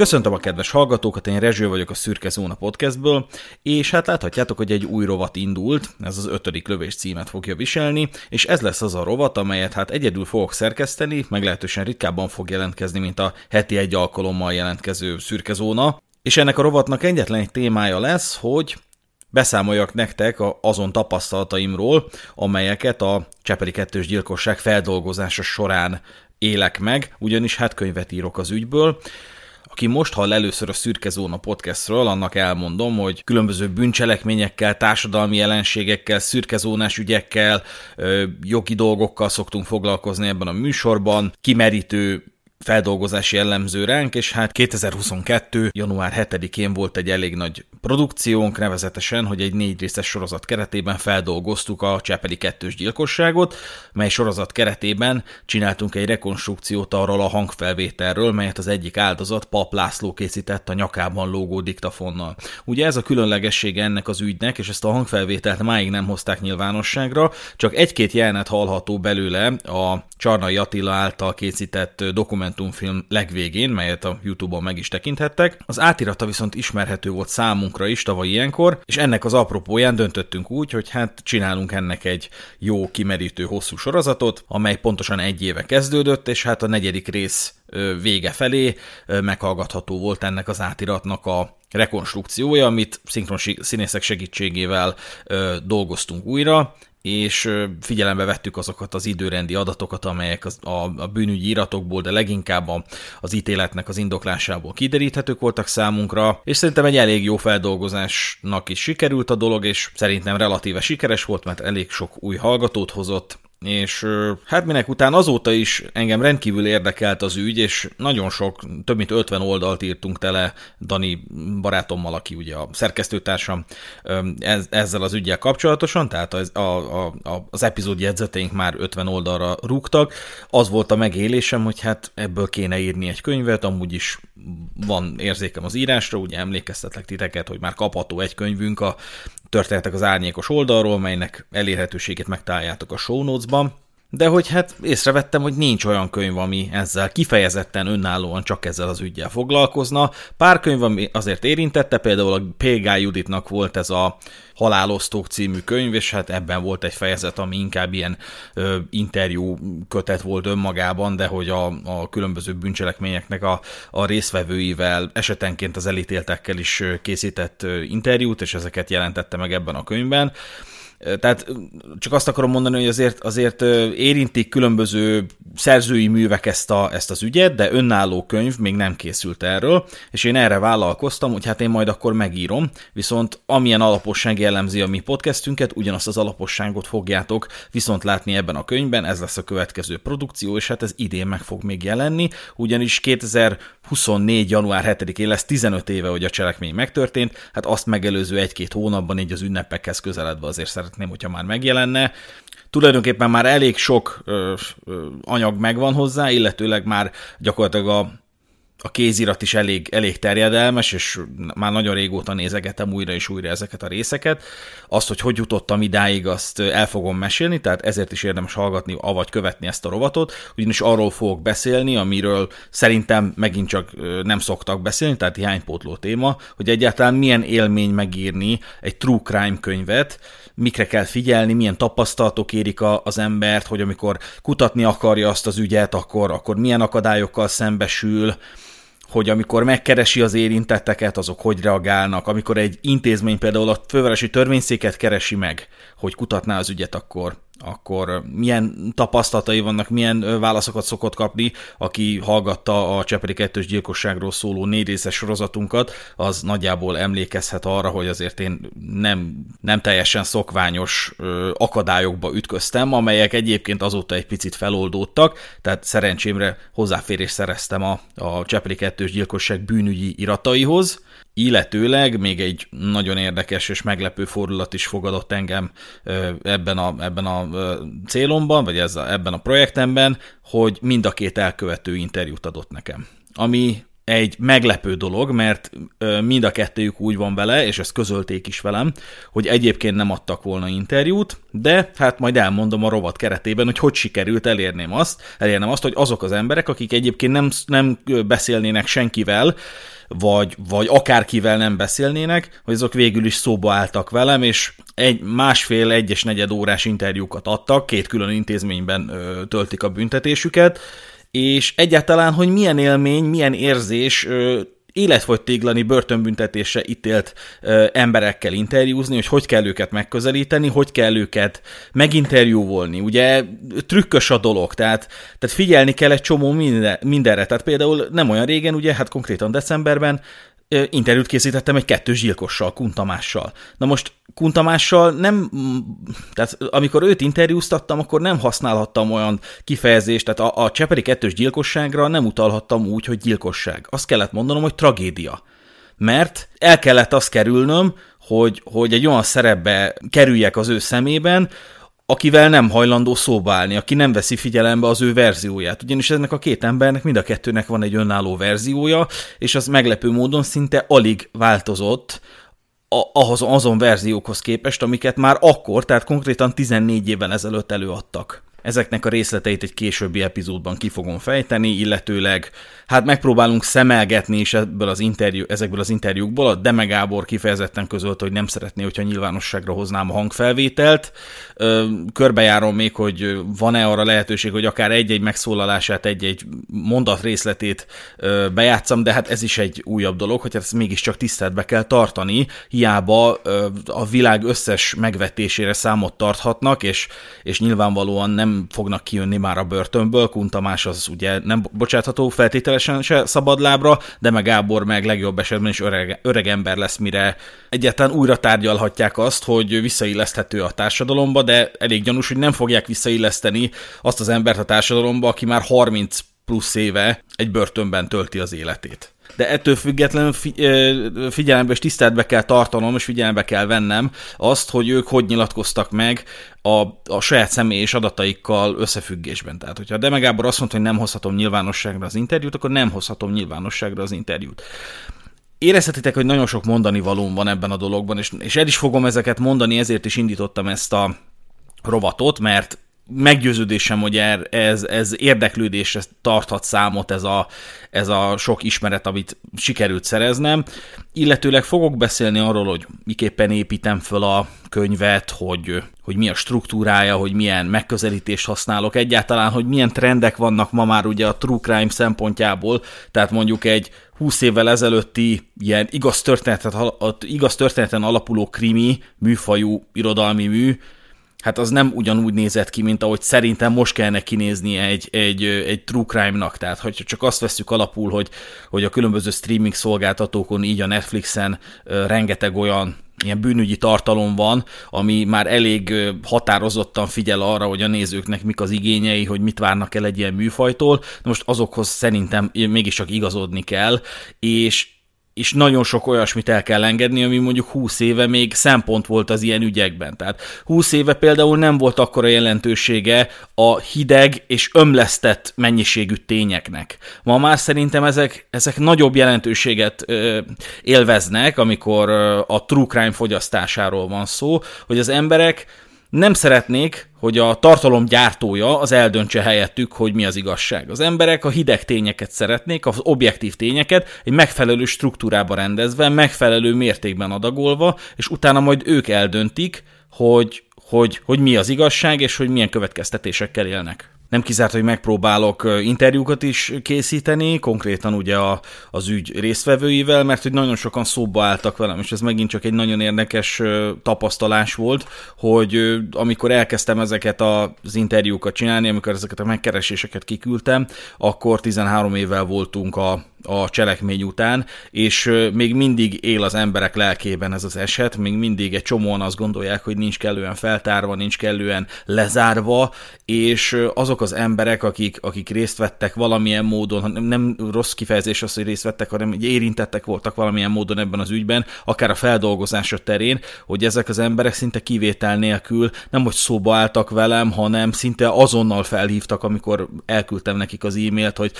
Köszöntöm a kedves hallgatókat, én Rezső vagyok a Szürke Zóna podcastből, és hát láthatjátok, hogy egy új rovat indult, ez az ötödik lövés címet fogja viselni, és ez lesz az a rovat, amelyet hát egyedül fogok szerkeszteni, meglehetősen ritkábban fog jelentkezni, mint a heti egy alkalommal jelentkező Szürke Zóna, és ennek a rovatnak egyetlen egy témája lesz, hogy beszámoljak nektek azon tapasztalataimról, amelyeket a Csepeli kettős gyilkosság feldolgozása során élek meg, ugyanis hát könyvet írok az ügyből. Aki most hall először a Szürke Zóna podcastről, annak elmondom, hogy különböző bűncselekményekkel, társadalmi jelenségekkel, szürkezónás ügyekkel, jogi dolgokkal szoktunk foglalkozni ebben a műsorban, kimerítő feldolgozási jellemző ránk, és hát 2022. január 7-én volt egy elég nagy produkciónk, nevezetesen, hogy egy négy részes sorozat keretében feldolgoztuk a Csepeli kettős gyilkosságot, mely sorozat keretében csináltunk egy rekonstrukciót arról a hangfelvételről, melyet az egyik áldozat Pap László készített a nyakában lógó diktafonnal. Ugye ez a különlegessége ennek az ügynek, és ezt a hangfelvételt máig nem hozták nyilvánosságra, csak egy-két jelenet hallható belőle a Csarnai Attila által készített dokumentumfilm legvégén, melyet a Youtube-on meg is tekinthettek. Az átirata viszont ismerhető volt számunkra is tavaly ilyenkor, és ennek az apropóján döntöttünk úgy, hogy hát csinálunk ennek egy jó, kimerítő, hosszú sorozatot, amely pontosan egy éve kezdődött, és hát a negyedik rész vége felé meghallgatható volt ennek az átiratnak a rekonstrukciója, amit szinkron színészek segítségével dolgoztunk újra, és figyelembe vettük azokat az időrendi adatokat, amelyek a, a bűnügyi iratokból, de leginkább a, az ítéletnek az indoklásából kideríthetők voltak számunkra, és szerintem egy elég jó feldolgozásnak is sikerült a dolog, és szerintem relatíve sikeres volt, mert elég sok új hallgatót hozott, és hát minek után azóta is engem rendkívül érdekelt az ügy, és nagyon sok, több mint 50 oldalt írtunk tele Dani barátommal, aki ugye a szerkesztőtársam ezzel az ügyel kapcsolatosan, tehát az, a, a, az epizód jegyzeteink már 50 oldalra rúgtak. Az volt a megélésem, hogy hát ebből kéne írni egy könyvet, amúgy is van érzékem az írásra, ugye emlékeztetlek titeket, hogy már kapható egy könyvünk a történetek az árnyékos oldalról, melynek elérhetőségét megtaláljátok a show notes-ban. De hogy hát észrevettem, hogy nincs olyan könyv, ami ezzel kifejezetten önállóan csak ezzel az ügyel foglalkozna. Pár könyv, ami azért érintette, például a P. Juditnak volt ez a Halálosztók című könyv, és hát ebben volt egy fejezet, ami inkább ilyen ö, interjú kötet volt önmagában, de hogy a, a különböző bűncselekményeknek a, a részvevőivel, esetenként az elítéltekkel is készített interjút, és ezeket jelentette meg ebben a könyvben. Tehát csak azt akarom mondani, hogy azért, azért érintik különböző szerzői művek ezt, a, ezt az ügyet, de önálló könyv még nem készült erről, és én erre vállalkoztam, hogy hát én majd akkor megírom, viszont amilyen alaposság jellemzi a mi podcastünket, ugyanazt az alaposságot fogjátok viszont látni ebben a könyvben, ez lesz a következő produkció, és hát ez idén meg fog még jelenni, ugyanis 2024. január 7-én lesz 15 éve, hogy a cselekmény megtörtént, hát azt megelőző egy-két hónapban így az ünnepekhez közeledve azért szeretném, hogyha már megjelenne. Tulajdonképpen már elég sok ö, ö, anyag megvan hozzá, illetőleg már gyakorlatilag a a kézirat is elég, elég terjedelmes, és már nagyon régóta nézegetem újra és újra ezeket a részeket. Azt, hogy hogy jutottam idáig, azt el fogom mesélni, tehát ezért is érdemes hallgatni, avagy követni ezt a rovatot, ugyanis arról fogok beszélni, amiről szerintem megint csak nem szoktak beszélni, tehát hiánypótló téma, hogy egyáltalán milyen élmény megírni egy true crime könyvet, mikre kell figyelni, milyen tapasztalatok érik a, az embert, hogy amikor kutatni akarja azt az ügyet, akkor, akkor milyen akadályokkal szembesül, hogy amikor megkeresi az érintetteket, azok hogy reagálnak, amikor egy intézmény például a fővárosi törvényszéket keresi meg, hogy kutatná az ügyet, akkor akkor milyen tapasztalatai vannak, milyen válaszokat szokott kapni, aki hallgatta a Cseperi kettős gyilkosságról szóló négy részes sorozatunkat, az nagyjából emlékezhet arra, hogy azért én nem, nem teljesen szokványos akadályokba ütköztem, amelyek egyébként azóta egy picit feloldódtak, tehát szerencsémre hozzáférést szereztem a, a Cseperi kettős gyilkosság bűnügyi irataihoz, illetőleg még egy nagyon érdekes és meglepő fordulat is fogadott engem ebben a, ebben a célomban, vagy ez a, ebben a projektemben, hogy mind a két elkövető interjút adott nekem. Ami egy meglepő dolog, mert mind a kettőjük úgy van vele, és ezt közölték is velem, hogy egyébként nem adtak volna interjút, de hát majd elmondom a rovat keretében, hogy hogy sikerült elérném azt, elérnem azt, hogy azok az emberek, akik egyébként nem, nem beszélnének senkivel, vagy, vagy akárkivel nem beszélnének, hogy azok végül is szóba álltak velem, és egy másfél egyes negyed órás interjúkat adtak, két külön intézményben ö, töltik a büntetésüket, és egyáltalán, hogy milyen élmény, milyen érzés ö, életfogytéglani börtönbüntetésre ítélt ö, emberekkel interjúzni, hogy hogy kell őket megközelíteni, hogy kell őket meginterjúvolni. Ugye trükkös a dolog, tehát, tehát figyelni kell egy csomó minden, mindenre. Tehát például nem olyan régen, ugye, hát konkrétan decemberben interjút készítettem egy kettős gyilkossal, Kuntamással. Na most Kuntamással nem, tehát amikor őt interjúztattam, akkor nem használhattam olyan kifejezést, tehát a, a Cseperi kettős gyilkosságra nem utalhattam úgy, hogy gyilkosság. Azt kellett mondanom, hogy tragédia. Mert el kellett azt kerülnöm, hogy, hogy egy olyan szerepbe kerüljek az ő szemében, akivel nem hajlandó szóba állni, aki nem veszi figyelembe az ő verzióját. Ugyanis ennek a két embernek mind a kettőnek van egy önálló verziója, és az meglepő módon szinte alig változott ahhoz, azon verziókhoz képest, amiket már akkor, tehát konkrétan 14 évvel ezelőtt előadtak. Ezeknek a részleteit egy későbbi epizódban ki fogom fejteni, illetőleg hát megpróbálunk szemelgetni is ebből az interjú, ezekből az interjúkból. A Deme Gábor kifejezetten közölte, hogy nem szeretné, hogyha nyilvánosságra hoznám a hangfelvételt. Körbejárom még, hogy van-e arra lehetőség, hogy akár egy-egy megszólalását, egy-egy mondat részletét bejátszam, de hát ez is egy újabb dolog, hogy ezt mégiscsak tiszteletbe kell tartani, hiába a világ összes megvetésére számot tarthatnak, és, és nyilvánvalóan nem fognak kijönni már a börtönből, Kuntamás az ugye nem bocsátható feltételesen teljesen se szabadlábra, de meg Gábor meg legjobb esetben is öreg, öreg ember lesz, mire egyáltalán újra tárgyalhatják azt, hogy visszailleszthető a társadalomba, de elég gyanús, hogy nem fogják visszailleszteni azt az embert a társadalomba, aki már 30 plusz éve egy börtönben tölti az életét de ettől függetlenül figyelembe és tiszteletbe kell tartanom, és figyelembe kell vennem azt, hogy ők hogy nyilatkoztak meg a, a saját személyes adataikkal összefüggésben. Tehát, hogyha Deme Gábor azt mondta, hogy nem hozhatom nyilvánosságra az interjút, akkor nem hozhatom nyilvánosságra az interjút érezhetitek, hogy nagyon sok mondani valóm van ebben a dologban, és, és el is fogom ezeket mondani, ezért is indítottam ezt a rovatot, mert meggyőződésem, hogy er, ez, ez érdeklődésre tarthat számot ez a, ez a sok ismeret, amit sikerült szereznem, illetőleg fogok beszélni arról, hogy miképpen építem föl a könyvet, hogy, hogy mi a struktúrája, hogy milyen megközelítést használok, egyáltalán, hogy milyen trendek vannak ma már ugye a true crime szempontjából, tehát mondjuk egy 20 évvel ezelőtti ilyen igaz, történetet, igaz történeten alapuló krimi, műfajú irodalmi mű, hát az nem ugyanúgy nézett ki, mint ahogy szerintem most kellene kinézni egy, egy, egy true crime-nak. Tehát, hogyha csak azt veszük alapul, hogy, hogy a különböző streaming szolgáltatókon, így a Netflixen rengeteg olyan ilyen bűnügyi tartalom van, ami már elég határozottan figyel arra, hogy a nézőknek mik az igényei, hogy mit várnak el egy ilyen műfajtól. De most azokhoz szerintem mégiscsak igazodni kell, és és nagyon sok olyasmit el kell engedni, ami mondjuk 20 éve még szempont volt az ilyen ügyekben. Tehát 20 éve például nem volt akkora jelentősége a hideg és ömlesztett mennyiségű tényeknek. Ma már szerintem ezek, ezek nagyobb jelentőséget ö, élveznek, amikor ö, a true crime fogyasztásáról van szó, hogy az emberek nem szeretnék, hogy a tartalom gyártója az eldöntse helyettük, hogy mi az igazság. Az emberek a hideg tényeket szeretnék, az objektív tényeket egy megfelelő struktúrába rendezve, megfelelő mértékben adagolva, és utána majd ők eldöntik, hogy, hogy, hogy mi az igazság, és hogy milyen következtetésekkel élnek nem kizárt, hogy megpróbálok interjúkat is készíteni, konkrétan ugye a, az ügy résztvevőivel, mert hogy nagyon sokan szóba álltak velem, és ez megint csak egy nagyon érdekes tapasztalás volt, hogy amikor elkezdtem ezeket az interjúkat csinálni, amikor ezeket a megkereséseket kiküldtem, akkor 13 évvel voltunk a, a cselekmény után, és még mindig él az emberek lelkében ez az eset, még mindig egy csomóan azt gondolják, hogy nincs kellően feltárva, nincs kellően lezárva, és azok az emberek, akik, akik részt vettek valamilyen módon, nem rossz kifejezés az, hogy részt vettek, hanem érintettek voltak valamilyen módon ebben az ügyben, akár a feldolgozása terén, hogy ezek az emberek szinte kivétel nélkül nem hogy szóba álltak velem, hanem szinte azonnal felhívtak, amikor elküldtem nekik az e-mailt, hogy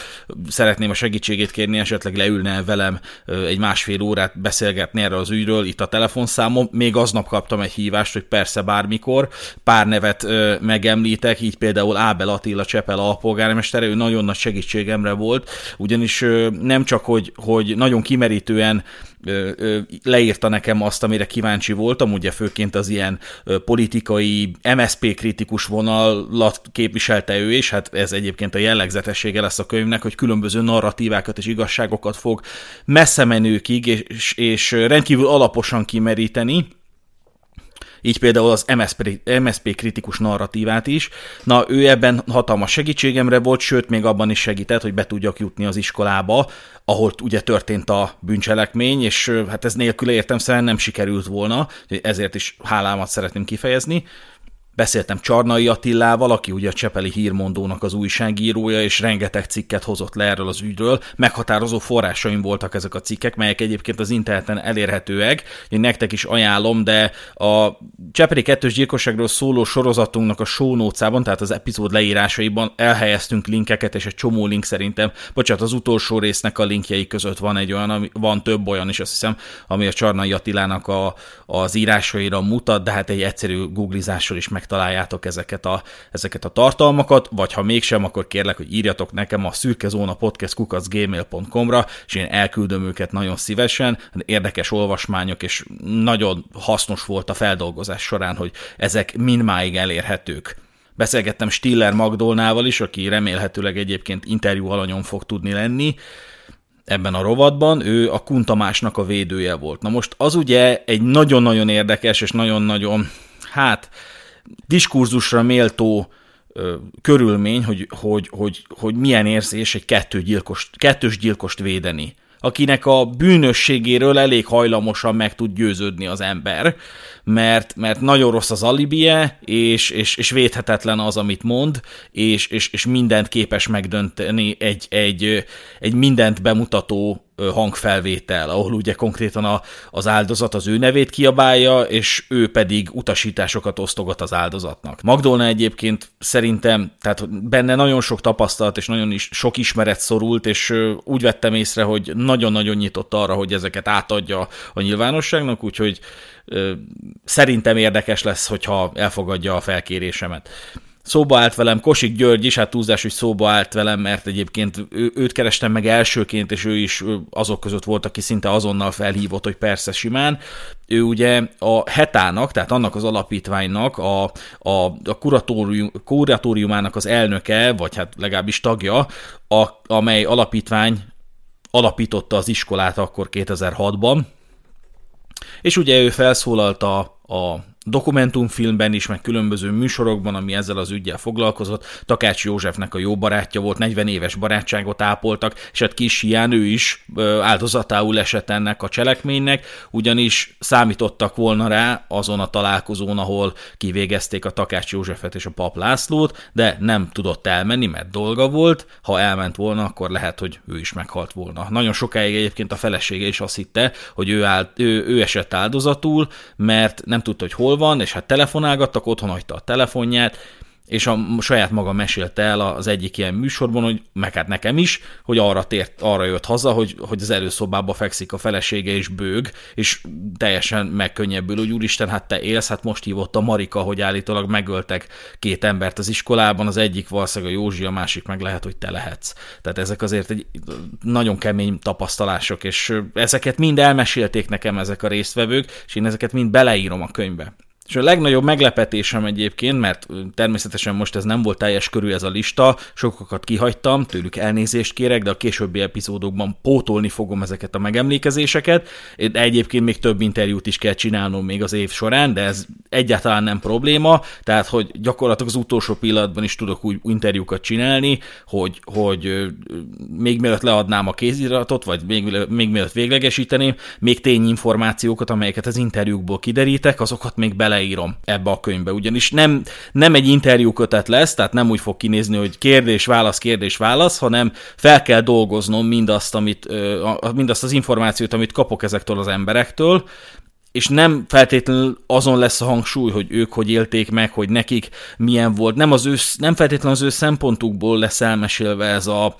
szeretném a segítségét kérni kérni, esetleg leülne velem egy másfél órát beszélgetni erről az ügyről itt a telefonszámom. Még aznap kaptam egy hívást, hogy persze bármikor. Pár nevet megemlítek, így például Ábel Attila Csepel alpolgármestere, ő nagyon nagy segítségemre volt, ugyanis nem csak, hogy, hogy nagyon kimerítően leírta nekem azt, amire kíváncsi voltam, ugye főként az ilyen politikai MSP kritikus vonalat képviselte ő, és hát ez egyébként a jellegzetessége lesz a könyvnek, hogy különböző narratívákat és igazságokat fog messze menőkig és, és rendkívül alaposan kimeríteni, így például az MSP, MSP kritikus narratívát is. Na, ő ebben hatalmas segítségemre volt, sőt, még abban is segített, hogy be tudjak jutni az iskolába, ahol ugye történt a bűncselekmény, és hát ez nélkül értem nem sikerült volna, ezért is hálámat szeretném kifejezni. Beszéltem Csarnai Attillával, aki ugye a Csepeli hírmondónak az újságírója, és rengeteg cikket hozott le erről az ügyről. Meghatározó forrásaim voltak ezek a cikkek, melyek egyébként az interneten elérhetőek. Én nektek is ajánlom, de a Csepeli kettős gyilkosságról szóló sorozatunknak a show notes tehát az epizód leírásaiban elhelyeztünk linkeket, és egy csomó link szerintem, bocsánat, az utolsó résznek a linkjei között van egy olyan, ami, van több olyan is, azt hiszem, ami a Csarnai Attilának a, az írásaira mutat, de hát egy egyszerű googlizással is meg megtaláljátok ezeket a, ezeket a tartalmakat, vagy ha mégsem, akkor kérlek, hogy írjatok nekem a szürkezóna podcast kukacgmail.com-ra, és én elküldöm őket nagyon szívesen. Érdekes olvasmányok, és nagyon hasznos volt a feldolgozás során, hogy ezek mindmáig elérhetők. Beszélgettem Stiller Magdolnával is, aki remélhetőleg egyébként interjú alanyon fog tudni lenni, ebben a rovatban, ő a Kuntamásnak a védője volt. Na most az ugye egy nagyon-nagyon érdekes és nagyon-nagyon, hát diskurzusra méltó ö, körülmény, hogy, hogy, hogy, hogy milyen érzés egy kettő gyilkost, kettős gyilkost védeni akinek a bűnösségéről elég hajlamosan meg tud győződni az ember, mert, mert nagyon rossz az alibie, és, és, és védhetetlen az, amit mond, és, és, és mindent képes megdönteni egy, egy, egy mindent bemutató hangfelvétel, ahol ugye konkrétan a, az áldozat az ő nevét kiabálja, és ő pedig utasításokat osztogat az áldozatnak. Magdolna egyébként szerintem, tehát benne nagyon sok tapasztalat és nagyon is sok ismeret szorult, és úgy vettem észre, hogy nagyon-nagyon nyitott arra, hogy ezeket átadja a nyilvánosságnak, úgyhogy szerintem érdekes lesz, hogyha elfogadja a felkérésemet. Szóba állt velem Kosik György is, hát túlzás, hogy szóba állt velem, mert egyébként ő, őt kerestem meg elsőként, és ő is azok között volt, aki szinte azonnal felhívott, hogy persze simán. Ő ugye a hetának, tehát annak az alapítványnak, a, a, a kuratórium, kuratóriumának az elnöke, vagy hát legalábbis tagja, a, amely alapítvány alapította az iskolát akkor 2006-ban, és ugye ő felszólalt a, a dokumentumfilmben is, meg különböző műsorokban, ami ezzel az ügyel foglalkozott. Takács Józsefnek a jó barátja volt, 40 éves barátságot ápoltak, és hát kis hián ő is áldozatául esett ennek a cselekménynek, ugyanis számítottak volna rá azon a találkozón, ahol kivégezték a Takács Józsefet és a Pap Lászlót, de nem tudott elmenni, mert dolga volt. Ha elment volna, akkor lehet, hogy ő is meghalt volna. Nagyon sokáig egyébként a felesége is azt hitte, hogy ő, áll, ő, ő esett áldozatul, mert nem tudta, hogy hol hol van, és hát telefonálgattak, otthon hagyta a telefonját, és a saját maga mesélte el az egyik ilyen műsorban, hogy meg hát nekem is, hogy arra, tért, arra jött haza, hogy, hogy az előszobába fekszik a felesége és bőg, és teljesen megkönnyebbül, hogy úristen, hát te élsz, hát most hívott a Marika, hogy állítólag megöltek két embert az iskolában, az egyik valószínűleg a Józsi, a másik meg lehet, hogy te lehetsz. Tehát ezek azért egy nagyon kemény tapasztalások, és ezeket mind elmesélték nekem ezek a résztvevők, és én ezeket mind beleírom a könyvbe. És a legnagyobb meglepetésem egyébként, mert természetesen most ez nem volt teljes körű ez a lista, sokakat kihagytam, tőlük elnézést kérek, de a későbbi epizódokban pótolni fogom ezeket a megemlékezéseket. De egyébként még több interjút is kell csinálnom még az év során, de ez egyáltalán nem probléma, tehát hogy gyakorlatilag az utolsó pillanatban is tudok úgy interjúkat csinálni, hogy, hogy még mielőtt leadnám a kéziratot, vagy még, még mielőtt véglegesíteném, még tényinformációkat, amelyeket az interjúkból kiderítek, azokat még bele beleírom ebbe a könyvbe, ugyanis nem, nem egy interjú kötet lesz, tehát nem úgy fog kinézni, hogy kérdés-válasz, kérdés-válasz, hanem fel kell dolgoznom mindazt, amit, mindazt az információt, amit kapok ezektől az emberektől, és nem feltétlenül azon lesz a hangsúly, hogy ők hogy élték meg, hogy nekik milyen volt. Nem, az ő, nem feltétlenül az ő szempontukból lesz elmesélve ez a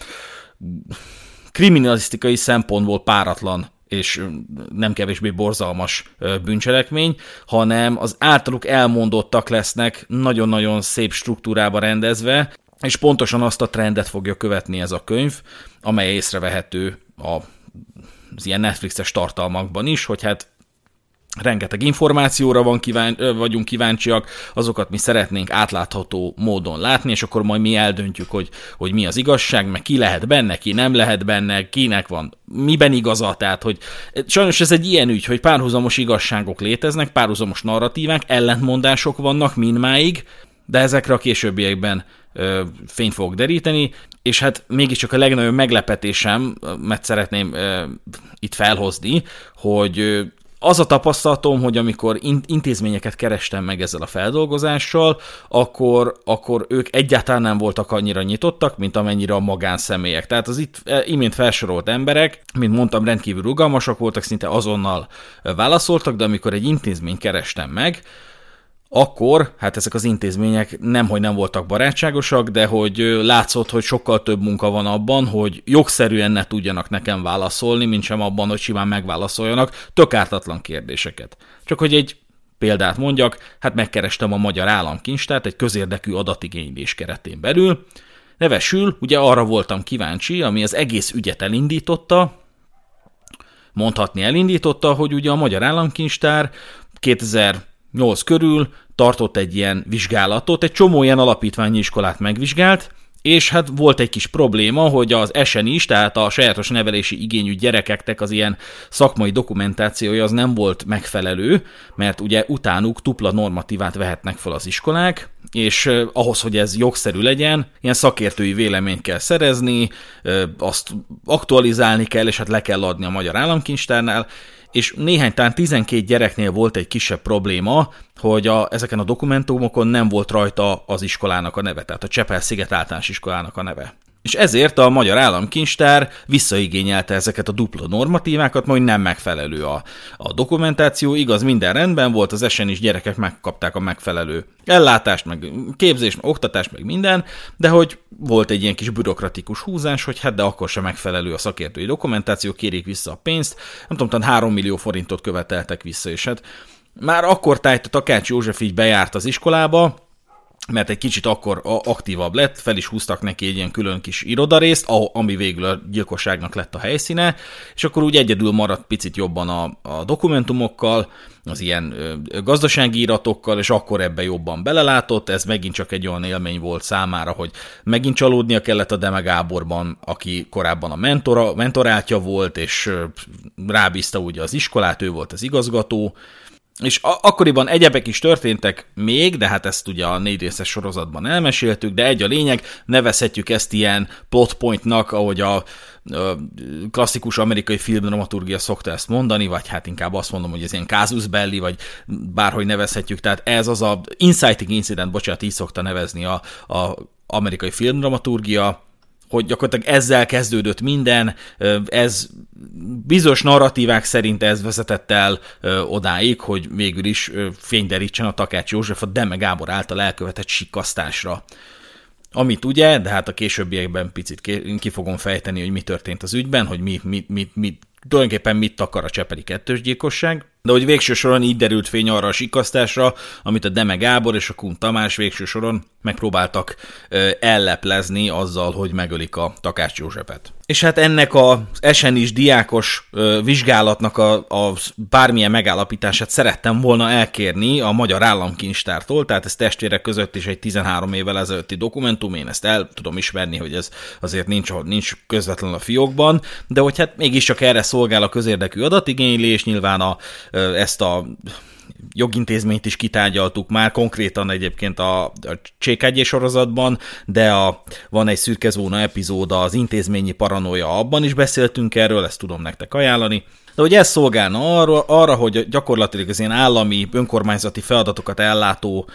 kriminalisztikai szempontból páratlan és nem kevésbé borzalmas bűncselekmény, hanem az általuk elmondottak lesznek nagyon-nagyon szép struktúrába rendezve, és pontosan azt a trendet fogja követni ez a könyv, amely észrevehető a az ilyen Netflixes tartalmakban is, hogy hát rengeteg információra van kíván, vagyunk kíváncsiak, azokat mi szeretnénk átlátható módon látni, és akkor majd mi eldöntjük, hogy, hogy mi az igazság, meg ki lehet benne, ki nem lehet benne, kinek van, miben igaza, tehát hogy sajnos ez egy ilyen ügy, hogy párhuzamos igazságok léteznek, párhuzamos narratívák, ellentmondások vannak mindmáig, de ezekre a későbbiekben ö, fényt fogok deríteni, és hát mégiscsak a legnagyobb meglepetésem, mert szeretném ö, itt felhozni, hogy az a tapasztalatom, hogy amikor intézményeket kerestem meg ezzel a feldolgozással, akkor, akkor ők egyáltalán nem voltak annyira nyitottak, mint amennyire a magánszemélyek. Tehát az itt e, imént felsorolt emberek, mint mondtam, rendkívül rugalmasak voltak, szinte azonnal válaszoltak, de amikor egy intézmény kerestem meg, akkor hát ezek az intézmények nem, hogy nem voltak barátságosak, de hogy látszott, hogy sokkal több munka van abban, hogy jogszerűen ne tudjanak nekem válaszolni, mint sem abban, hogy simán megválaszoljanak tök ártatlan kérdéseket. Csak hogy egy példát mondjak, hát megkerestem a Magyar Államkincstát egy közérdekű adatigénylés keretén belül, Nevesül, ugye arra voltam kíváncsi, ami az egész ügyet elindította, mondhatni elindította, hogy ugye a Magyar Államkincstár 2000 8 körül tartott egy ilyen vizsgálatot, egy csomó ilyen alapítványi iskolát megvizsgált, és hát volt egy kis probléma, hogy az esen is, tehát a sajátos nevelési igényű gyerekeknek az ilyen szakmai dokumentációja az nem volt megfelelő, mert ugye utánuk tupla normatívát vehetnek fel az iskolák, és ahhoz, hogy ez jogszerű legyen, ilyen szakértői véleményt kell szerezni, azt aktualizálni kell, és hát le kell adni a Magyar Államkincstárnál, és néhány, talán 12 gyereknél volt egy kisebb probléma, hogy a, ezeken a dokumentumokon nem volt rajta az iskolának a neve, tehát a Csepel-sziget általános iskolának a neve. És ezért a Magyar Államkincstár visszaigényelte ezeket a dupla normatívákat, majd nem megfelelő a, a dokumentáció, igaz, minden rendben volt, az esen is gyerekek megkapták a megfelelő ellátást, meg képzést, meg oktatást, meg minden, de hogy volt egy ilyen kis bürokratikus húzás, hogy hát de akkor sem megfelelő a szakértői dokumentáció, kérik vissza a pénzt, nem tudom, talán 3 millió forintot követeltek vissza, és hát már akkor tájt a Takács József így bejárt az iskolába, mert egy kicsit akkor aktívabb lett, fel is húztak neki egy ilyen külön kis irodarészt, ami végül a gyilkosságnak lett a helyszíne, és akkor úgy egyedül maradt picit jobban a, a dokumentumokkal, az ilyen gazdasági iratokkal, és akkor ebbe jobban belelátott, ez megint csak egy olyan élmény volt számára, hogy megint csalódnia kellett a Deme Gáborban, aki korábban a mentora, mentorátja volt, és rábízta ugye az iskolát, ő volt az igazgató, és akkoriban egyebek is történtek még, de hát ezt ugye a négy részes sorozatban elmeséltük, de egy a lényeg, nevezhetjük ezt ilyen plot pointnak, ahogy a, a klasszikus amerikai filmdramaturgia szokta ezt mondani, vagy hát inkább azt mondom, hogy ez ilyen casus belli, vagy bárhogy nevezhetjük, tehát ez az a inciting incident, bocsánat, így szokta nevezni a, a amerikai filmdramaturgia, hogy gyakorlatilag ezzel kezdődött minden, ez bizonyos narratívák szerint ez vezetett el odáig, hogy végül is fényderítsen a Takács József a Deme Gábor által elkövetett sikasztásra. Amit ugye, de hát a későbbiekben picit ki fogom fejteni, hogy mi történt az ügyben, hogy mi, mi, mi, mi tulajdonképpen mit akar a Csepeli kettős gyilkosság, de hogy végső soron így derült fény arra a sikasztásra, amit a Deme Gábor és a Kun Tamás végső soron megpróbáltak elleplezni azzal, hogy megölik a Takács Józsefet. És hát ennek az esen is diákos vizsgálatnak a, a bármilyen megállapítását szerettem volna elkérni a Magyar Államkincstártól, tehát ez testvérek között is egy 13 évvel ezelőtti dokumentum, én ezt el tudom ismerni, hogy ez azért nincs, nincs közvetlen a fiókban, de hogy hát mégiscsak erre szolgál a közérdekű adatigénylés, nyilván a ezt a jogintézményt is kitárgyaltuk már, konkrétan egyébként a, a Csékágyé sorozatban, de a, van egy szürkezóna epizóda, az intézményi paranoia, abban is beszéltünk erről, ezt tudom nektek ajánlani. De hogy ez szolgálna arra, arra, hogy gyakorlatilag az ilyen állami önkormányzati feladatokat ellátó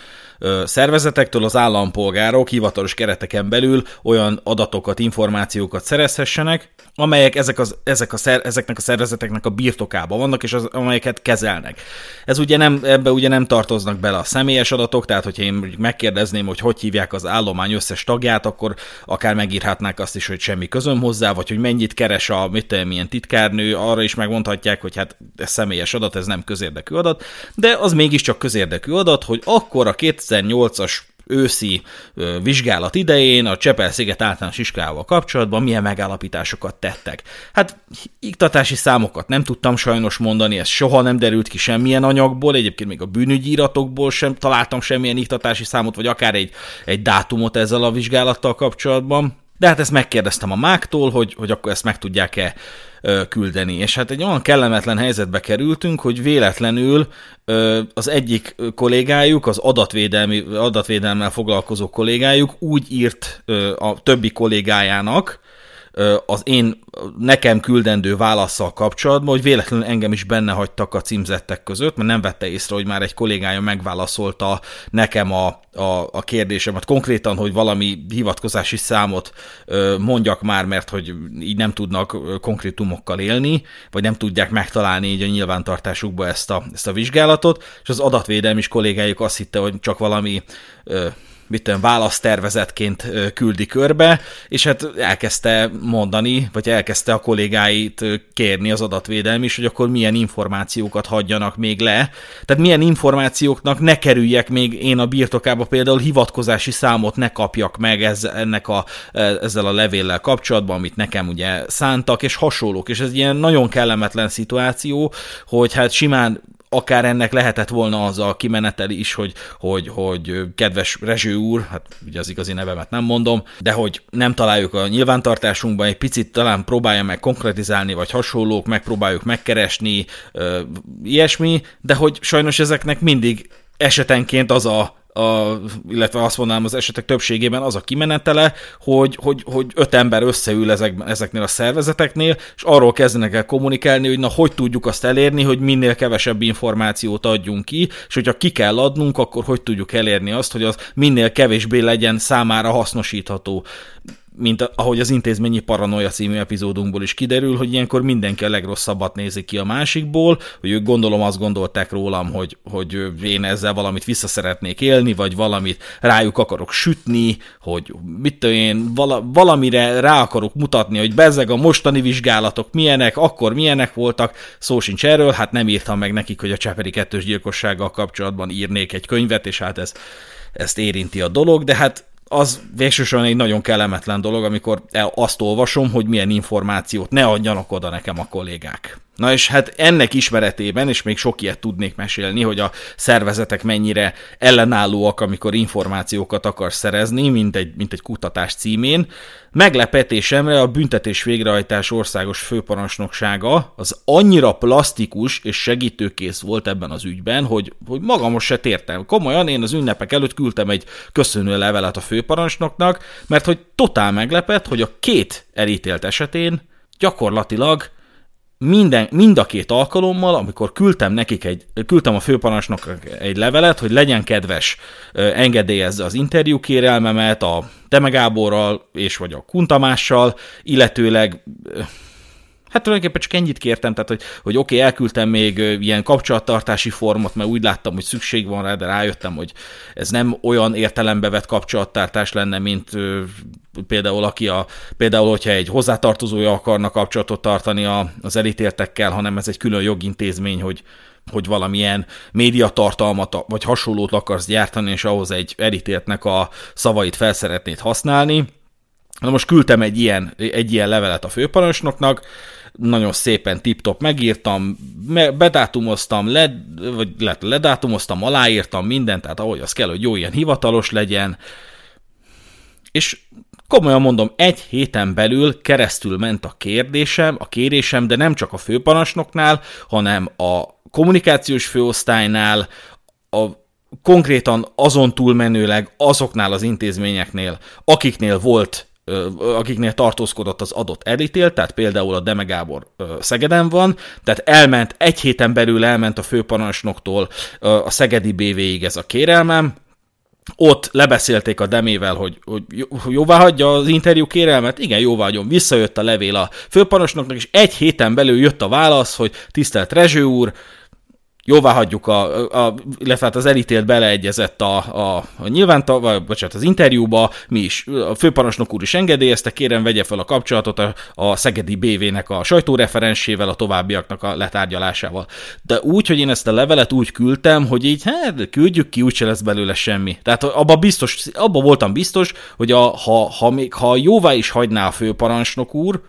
szervezetektől az állampolgárok hivatalos kereteken belül olyan adatokat, információkat szerezhessenek, amelyek ezek, az, ezek a szer, ezeknek a szervezeteknek a birtokában vannak, és az, amelyeket kezelnek. Ez ugye nem, ebbe ugye nem tartoznak bele a személyes adatok, tehát hogyha én megkérdezném, hogy hogy hívják az állomány összes tagját, akkor akár megírhatnák azt is, hogy semmi közöm hozzá, vagy hogy mennyit keres a mit tudom, milyen titkárnő, arra is megmondhatják, hogy hát ez személyes adat, ez nem közérdekű adat, de az mégiscsak közérdekű adat, hogy akkor a 2008-as őszi vizsgálat idején a Csepel-sziget általános iskolával kapcsolatban milyen megállapításokat tettek. Hát iktatási számokat nem tudtam sajnos mondani, ez soha nem derült ki semmilyen anyagból, egyébként még a bűnügyi iratokból sem találtam semmilyen iktatási számot, vagy akár egy, egy dátumot ezzel a vizsgálattal kapcsolatban. De hát ezt megkérdeztem a máktól, hogy, hogy akkor ezt meg tudják-e küldeni. És hát egy olyan kellemetlen helyzetbe kerültünk, hogy véletlenül az egyik kollégájuk, az adatvédelmi, adatvédelmmel foglalkozó kollégájuk úgy írt a többi kollégájának, az én nekem küldendő válaszsal kapcsolatban, hogy véletlenül engem is benne hagytak a címzettek között, mert nem vette észre, hogy már egy kollégája megválaszolta nekem a, a, a kérdésemet. Konkrétan, hogy valami hivatkozási számot mondjak már, mert hogy így nem tudnak konkrétumokkal élni, vagy nem tudják megtalálni így a nyilvántartásukba ezt a, ezt a vizsgálatot, és az adatvédelmi is kollégájuk azt hitte, hogy csak valami mit tudom, választervezetként küldi körbe, és hát elkezdte mondani, vagy elkezdte a kollégáit kérni az adatvédelmi is, hogy akkor milyen információkat hagyjanak még le. Tehát milyen információknak ne kerüljek még én a birtokába, például hivatkozási számot ne kapjak meg ezzel, ennek a, ezzel a levéllel kapcsolatban, amit nekem ugye szántak, és hasonlók. És ez ilyen nagyon kellemetlen szituáció, hogy hát simán akár ennek lehetett volna az a kimeneteli is, hogy, hogy, hogy kedves Rezső úr, hát ugye az igazi nevemet nem mondom, de hogy nem találjuk a nyilvántartásunkban, egy picit talán próbálja meg konkretizálni, vagy hasonlók, megpróbáljuk megkeresni, ilyesmi, de hogy sajnos ezeknek mindig esetenként az a a, illetve azt mondanám az esetek többségében az a kimenetele, hogy, hogy, hogy öt ember összeül ezek, ezeknél a szervezeteknél, és arról kezdenek el kommunikálni, hogy na hogy tudjuk azt elérni, hogy minél kevesebb információt adjunk ki, és hogyha ki kell adnunk, akkor hogy tudjuk elérni azt, hogy az minél kevésbé legyen számára hasznosítható mint ahogy az intézményi paranoia című epizódunkból is kiderül, hogy ilyenkor mindenki a legrosszabbat nézi ki a másikból, hogy ők gondolom azt gondolták rólam, hogy, hogy én ezzel valamit vissza szeretnék élni, vagy valamit rájuk akarok sütni, hogy mit tudom én, vala, valamire rá akarok mutatni, hogy bezeg a mostani vizsgálatok milyenek, akkor milyenek voltak, szó sincs erről, hát nem írtam meg nekik, hogy a Cseperi kettős gyilkossággal kapcsolatban írnék egy könyvet, és hát ez, ezt érinti a dolog, de hát az végsősorban egy nagyon kellemetlen dolog, amikor azt olvasom, hogy milyen információt ne adjanak oda nekem a kollégák. Na és hát ennek ismeretében, és még sok ilyet tudnék mesélni, hogy a szervezetek mennyire ellenállóak, amikor információkat akar szerezni, mint egy, mint egy kutatás címén, meglepetésemre a büntetés végrehajtás országos főparancsnoksága az annyira plastikus és segítőkész volt ebben az ügyben, hogy, hogy magam most se tértem. Komolyan én az ünnepek előtt küldtem egy köszönő levelet a főparancsnoknak, mert hogy totál meglepett, hogy a két elítélt esetén gyakorlatilag minden, mind a két alkalommal, amikor küldtem nekik egy, küldtem a főparancsnok egy levelet, hogy legyen kedves, engedélyezze az interjú kérelmemet a Deme Gáborral és vagy a Kuntamással, illetőleg Hát tulajdonképpen csak ennyit kértem, tehát hogy, hogy oké, okay, elküldtem még ilyen kapcsolattartási formot, mert úgy láttam, hogy szükség van rá, de rájöttem, hogy ez nem olyan értelembe vett kapcsolattartás lenne, mint például aki a, például, hogyha egy hozzátartozója akarna kapcsolatot tartani a, az elítéltekkel, hanem ez egy külön jogintézmény, hogy, hogy valamilyen médiatartalmat vagy hasonlót akarsz gyártani, és ahhoz egy elítéltnek a szavait felszeretnéd használni. Na most küldtem egy ilyen, egy ilyen levelet a főparancsnoknak, nagyon szépen tip-top megírtam, bedátumoztam, le, vagy ledátumoztam, aláírtam mindent, tehát ahogy az kell, hogy jó, ilyen hivatalos legyen, és komolyan mondom, egy héten belül keresztül ment a kérdésem, a kérésem, de nem csak a főparancsnoknál, hanem a kommunikációs főosztálynál, a konkrétan azon túlmenőleg azoknál az intézményeknél, akiknél volt akiknél tartózkodott az adott elítélt, tehát például a Deme Gábor Szegeden van, tehát elment, egy héten belül elment a főparancsnoktól a Szegedi BV-ig ez a kérelmem, ott lebeszélték a Demével, hogy, hogy jóvá hagyja az interjú kérelmet, igen, jóvá hagyom, visszajött a levél a főparancsnoknak, és egy héten belül jött a válasz, hogy tisztelt Rezső úr, jóvá hagyjuk, a, a, illetve hát az elítélt beleegyezett a, a, a nyilvánta, vagy bocsánat, az interjúba, mi is, a főparancsnok úr is engedélyezte, kérem vegye fel a kapcsolatot a, a Szegedi BV-nek a sajtóreferensével, a továbbiaknak a letárgyalásával. De úgy, hogy én ezt a levelet úgy küldtem, hogy így, hát küldjük ki, úgyse lesz belőle semmi. Tehát abba, biztos, abba voltam biztos, hogy a, ha, ha, még, ha jóvá is hagyná a főparancsnok úr,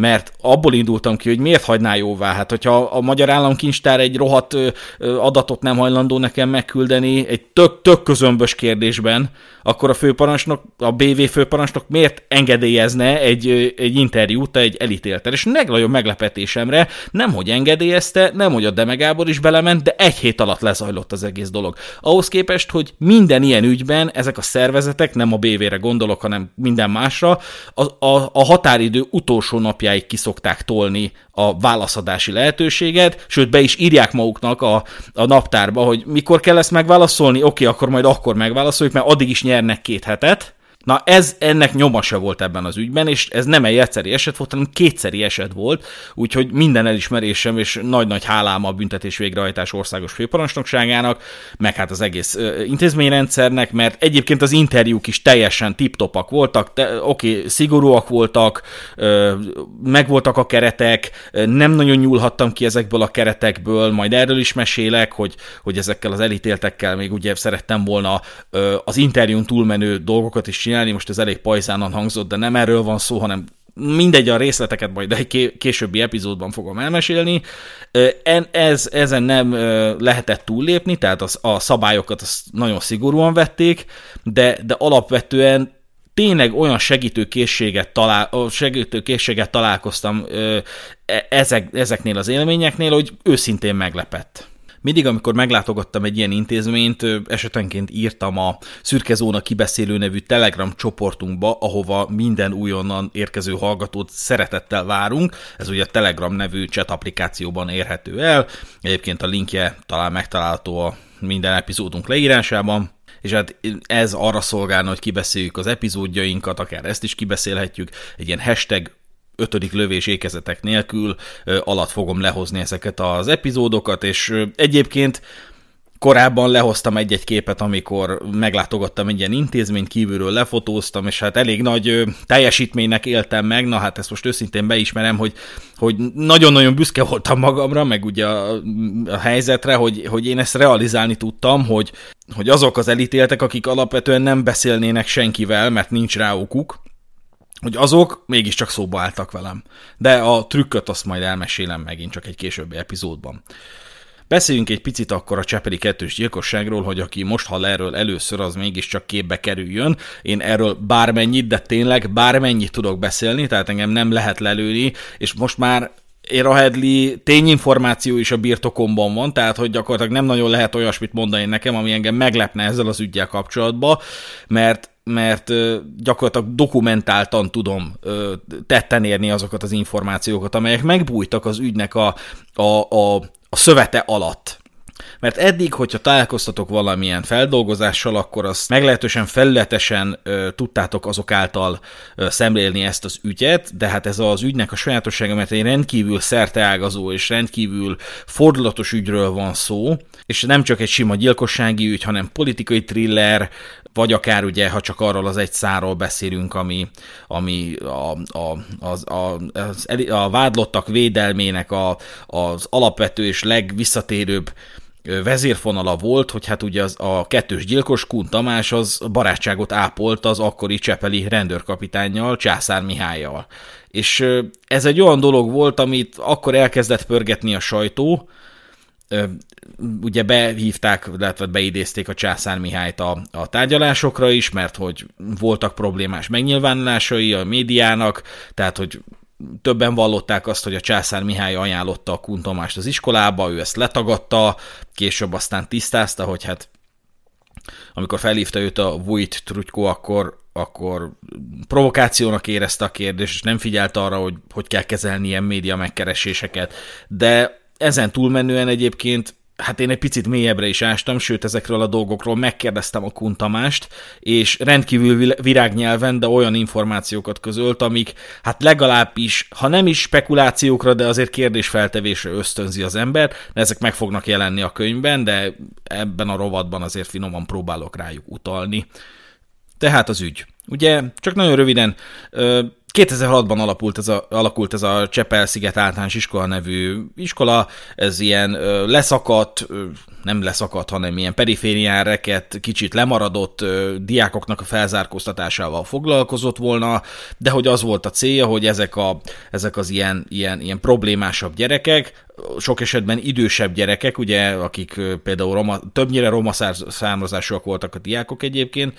mert abból indultam ki, hogy miért hagyná jóvá. Hát, hogyha a magyar államkincstár egy rohadt adatot nem hajlandó nekem megküldeni egy tök, tök közömbös kérdésben, akkor a főparancsnok, a BV főparancsnok miért engedélyezne egy, egy interjút egy elítéltel? És legnagyobb meglepetésemre nem, hogy engedélyezte, nem, hogy a Demegábor is belement, de egy hét alatt lezajlott az egész dolog. Ahhoz képest, hogy minden ilyen ügyben ezek a szervezetek, nem a BV-re gondolok, hanem minden másra, a, a, a határidő utolsó napjáig kiszokták tolni a válaszadási lehetőséget, sőt be is írják maguknak a, a naptárba, hogy mikor kell ezt megválaszolni, oké, akkor majd akkor megválaszoljuk, mert addig is nyernek két hetet, Na ez ennek nyoma se volt ebben az ügyben, és ez nem egy egyszeri eset volt, hanem kétszeri eset volt, úgyhogy minden elismerésem és nagy-nagy hálám a büntetés végrehajtás országos főparancsnokságának, meg hát az egész intézményrendszernek, mert egyébként az interjúk is teljesen tip-topak voltak, te, oké, szigorúak voltak, megvoltak a keretek, nem nagyon nyúlhattam ki ezekből a keretekből, majd erről is mesélek, hogy, hogy ezekkel az elítéltekkel még ugye szerettem volna az interjún túlmenő dolgokat is csinálni, most ez elég pajzánan hangzott, de nem erről van szó, hanem mindegy, a részleteket majd egy későbbi epizódban fogom elmesélni. Ez, ezen nem lehetett túllépni, tehát az, a szabályokat azt nagyon szigorúan vették, de, de alapvetően tényleg olyan segítőkészséget, talál, segítőkészséget találkoztam e, ezek, ezeknél az élményeknél, hogy őszintén meglepett. Mindig, amikor meglátogattam egy ilyen intézményt, esetenként írtam a Szürke Zóna kibeszélő nevű Telegram csoportunkba, ahova minden újonnan érkező hallgatót szeretettel várunk. Ez ugye a Telegram nevű chat applikációban érhető el. Egyébként a linkje talán megtalálható a minden epizódunk leírásában és hát ez arra szolgálna, hogy kibeszéljük az epizódjainkat, akár ezt is kibeszélhetjük, egy ilyen hashtag ötödik lövés ékezetek nélkül alatt fogom lehozni ezeket az epizódokat, és egyébként Korábban lehoztam egy-egy képet, amikor meglátogattam egy ilyen intézményt, kívülről lefotóztam, és hát elég nagy teljesítménynek éltem meg, na hát ezt most őszintén beismerem, hogy, hogy nagyon-nagyon büszke voltam magamra, meg ugye a, a helyzetre, hogy, hogy én ezt realizálni tudtam, hogy, hogy azok az elítéltek, akik alapvetően nem beszélnének senkivel, mert nincs rá okuk, hogy azok mégiscsak szóba álltak velem. De a trükköt azt majd elmesélem megint csak egy későbbi epizódban. Beszéljünk egy picit akkor a Csepeli kettős gyilkosságról, hogy aki most hall erről először, az mégiscsak képbe kerüljön. Én erről bármennyit, de tényleg bármennyit tudok beszélni, tehát engem nem lehet lelőni, és most már én Rahedli tényinformáció is a birtokomban van, tehát hogy gyakorlatilag nem nagyon lehet olyasmit mondani nekem, ami engem meglepne ezzel az ügyel kapcsolatban, mert mert gyakorlatilag dokumentáltan tudom tetten érni azokat az információkat, amelyek megbújtak az ügynek a, a, a, a szövete alatt. Mert eddig, hogyha találkoztatok valamilyen feldolgozással, akkor azt meglehetősen felületesen ö, tudtátok azok által ö, szemlélni ezt az ügyet, de hát ez az ügynek a sajátossága, mert egy rendkívül szerteágazó és rendkívül fordulatos ügyről van szó, és nem csak egy sima gyilkossági ügy, hanem politikai thriller, vagy akár ugye, ha csak arról az egy száról beszélünk, ami, ami a, a, az, a, az, a vádlottak védelmének a, az alapvető és legvisszatérőbb vezérfonala volt, hogy hát ugye az, a kettős gyilkos Kun Tamás az barátságot ápolt az akkori csepeli rendőrkapitányjal, Császár Mihályjal. És ez egy olyan dolog volt, amit akkor elkezdett pörgetni a sajtó, ugye behívták, illetve beidézték a Császár Mihályt a, a tárgyalásokra is, mert hogy voltak problémás megnyilvánulásai a médiának, tehát hogy többen vallották azt, hogy a Császár Mihály ajánlotta a Kun Tomást az iskolába, ő ezt letagadta, később aztán tisztázta, hogy hát amikor felhívta őt a Vujt Trutyko, akkor akkor provokációnak érezte a kérdést, és nem figyelt arra, hogy hogy kell kezelni ilyen média megkereséseket. De ezen túlmenően egyébként hát én egy picit mélyebbre is ástam, sőt ezekről a dolgokról megkérdeztem a kuntamást, és rendkívül virágnyelven, de olyan információkat közölt, amik hát legalábbis, ha nem is spekulációkra, de azért kérdésfeltevésre ösztönzi az ember, de ezek meg fognak jelenni a könyvben, de ebben a rovatban azért finoman próbálok rájuk utalni. Tehát az ügy. Ugye, csak nagyon röviden, 2006-ban alakult ez a, alakult ez a Csepel-sziget általános iskola nevű iskola, ez ilyen ö, leszakadt, ö, nem leszakadt, hanem ilyen periférián reket, kicsit lemaradott ö, diákoknak a felzárkóztatásával foglalkozott volna, de hogy az volt a célja, hogy ezek, a, ezek az ilyen, ilyen, ilyen problémásabb gyerekek, sok esetben idősebb gyerekek, ugye, akik például roma, többnyire roma származásúak voltak a diákok egyébként,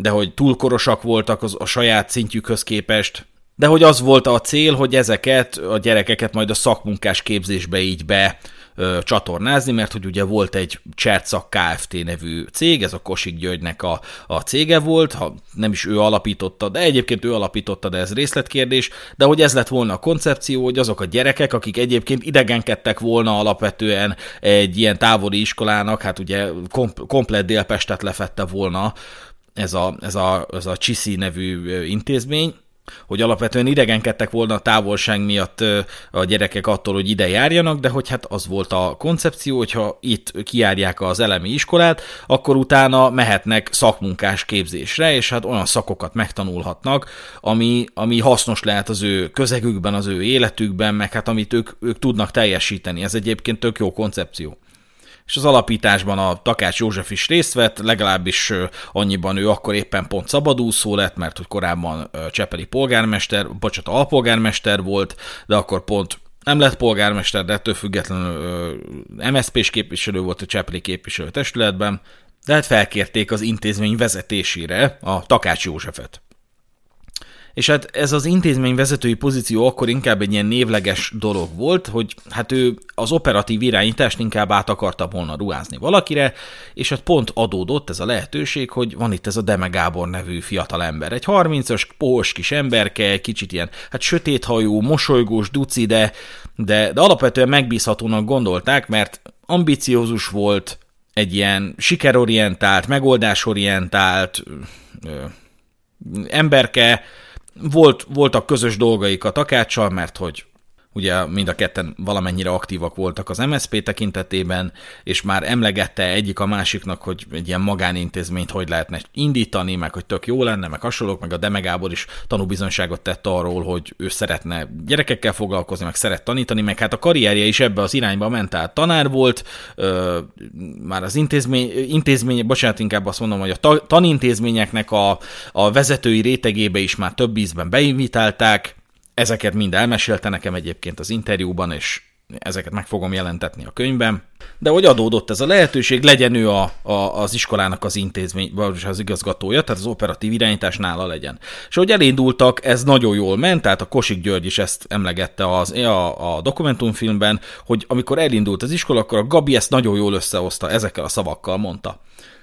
de hogy túlkorosak voltak az, a saját szintjükhöz képest, de hogy az volt a cél, hogy ezeket a gyerekeket majd a szakmunkás képzésbe így be ö, csatornázni, mert hogy ugye volt egy Csercak Kft. nevű cég, ez a Kosik Györgynek a, a cége volt, ha nem is ő alapította, de egyébként ő alapította, de ez részletkérdés, de hogy ez lett volna a koncepció, hogy azok a gyerekek, akik egyébként idegenkedtek volna alapvetően egy ilyen távoli iskolának, hát ugye kom- komplet Délpestet lefette volna ez a, ez a, ez a Csiszi nevű intézmény, hogy alapvetően idegenkedtek volna a távolság miatt a gyerekek attól, hogy ide járjanak, de hogy hát az volt a koncepció, hogyha itt kiárják az elemi iskolát, akkor utána mehetnek szakmunkás képzésre, és hát olyan szakokat megtanulhatnak, ami, ami hasznos lehet az ő közegükben, az ő életükben, meg hát amit ők, ők tudnak teljesíteni. Ez egyébként tök jó koncepció és az alapításban a Takács József is részt vett, legalábbis annyiban ő akkor éppen pont szabadúszó lett, mert hogy korábban Csepeli polgármester, bocsánat, alpolgármester volt, de akkor pont nem lett polgármester, de ettől függetlenül MSZP-s képviselő volt a Csepeli képviselőtestületben, de hát felkérték az intézmény vezetésére a Takács Józsefet. És hát ez az intézmény vezetői pozíció akkor inkább egy ilyen névleges dolog volt, hogy hát ő az operatív irányítást inkább át akarta volna ruházni valakire, és hát pont adódott ez a lehetőség, hogy van itt ez a Deme Gábor nevű fiatal ember. Egy 30-as, pohos kis emberke, kicsit ilyen, hát sötéthajú, mosolygós, duci, de, de, de alapvetően megbízhatónak gondolták, mert ambiciózus volt, egy ilyen sikerorientált, megoldásorientált ö, emberke, volt, voltak közös dolgaik a takácssal, mert hogy ugye mind a ketten valamennyire aktívak voltak az MSZP tekintetében, és már emlegette egyik a másiknak, hogy egy ilyen magánintézményt hogy lehetne indítani, meg hogy tök jó lenne, meg hasonlók, meg a Demegábor is tanúbizonyságot tett arról, hogy ő szeretne gyerekekkel foglalkozni, meg szeret tanítani, meg hát a karrierje is ebbe az irányba ment, tehát tanár volt, ö, már az intézmény, intézmény, bocsánat, inkább azt mondom, hogy a ta, tanintézményeknek a, a vezetői rétegébe is már több ízben beinvitálták, Ezeket mind elmesélte nekem egyébként az interjúban, és ezeket meg fogom jelentetni a könyvben. De hogy adódott ez a lehetőség, legyen ő a, a, az iskolának az intézmény, vagy az igazgatója, tehát az operatív irányítás nála legyen. És ahogy elindultak, ez nagyon jól ment, tehát a Kosik György is ezt emlegette az, a, a dokumentumfilmben, hogy amikor elindult az iskola, akkor a Gabi ezt nagyon jól összehozta, ezekkel a szavakkal mondta.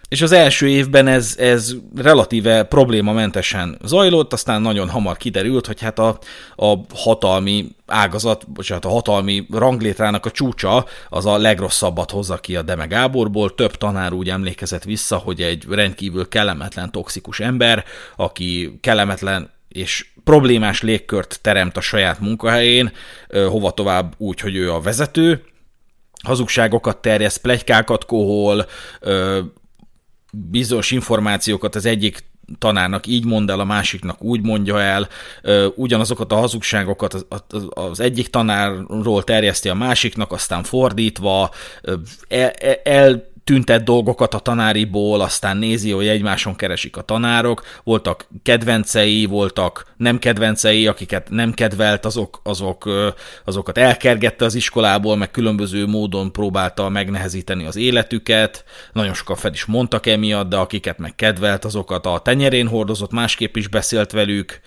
És az első évben ez, ez relatíve problémamentesen zajlott, aztán nagyon hamar kiderült, hogy hát a, a hatalmi ágazat, bocsánat, a hatalmi ranglétrának a csúcsa az a legrosszabbat hozza ki a Deme Gáborból. Több tanár úgy emlékezett vissza, hogy egy rendkívül kellemetlen, toxikus ember, aki kellemetlen és problémás légkört teremt a saját munkahelyén, hova tovább úgy, hogy ő a vezető, hazugságokat terjeszt, plegykákat kohol, bizonyos információkat az egyik tanárnak így mond el, a másiknak úgy mondja el, ugyanazokat a hazugságokat az, egyik tanárról terjeszti a másiknak, aztán fordítva, el, el tüntet dolgokat a tanáriból, aztán nézi, hogy egymáson keresik a tanárok, voltak kedvencei, voltak nem kedvencei, akiket nem kedvelt, azok, azok, azokat elkergette az iskolából, meg különböző módon próbálta megnehezíteni az életüket, nagyon sokan fel is mondtak emiatt, de akiket meg kedvelt, azokat a tenyerén hordozott, másképp is beszélt velük,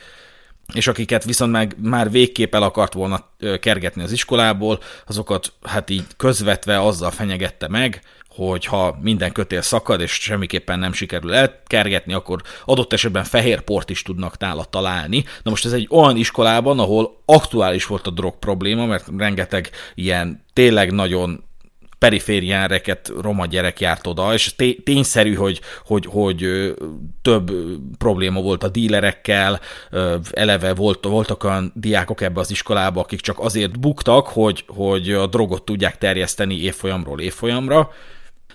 és akiket viszont meg már végképp el akart volna kergetni az iskolából, azokat hát így közvetve azzal fenyegette meg, hogy ha minden kötél szakad, és semmiképpen nem sikerül elkergetni, akkor adott esetben fehér port is tudnak nála találni. Na most ez egy olyan iskolában, ahol aktuális volt a drog probléma, mert rengeteg ilyen tényleg nagyon perifériánreket roma gyerek járt oda, és tényszerű, hogy, hogy, hogy több probléma volt a dílerekkel, eleve volt, voltak olyan diákok ebbe az iskolába, akik csak azért buktak, hogy, hogy a drogot tudják terjeszteni évfolyamról évfolyamra,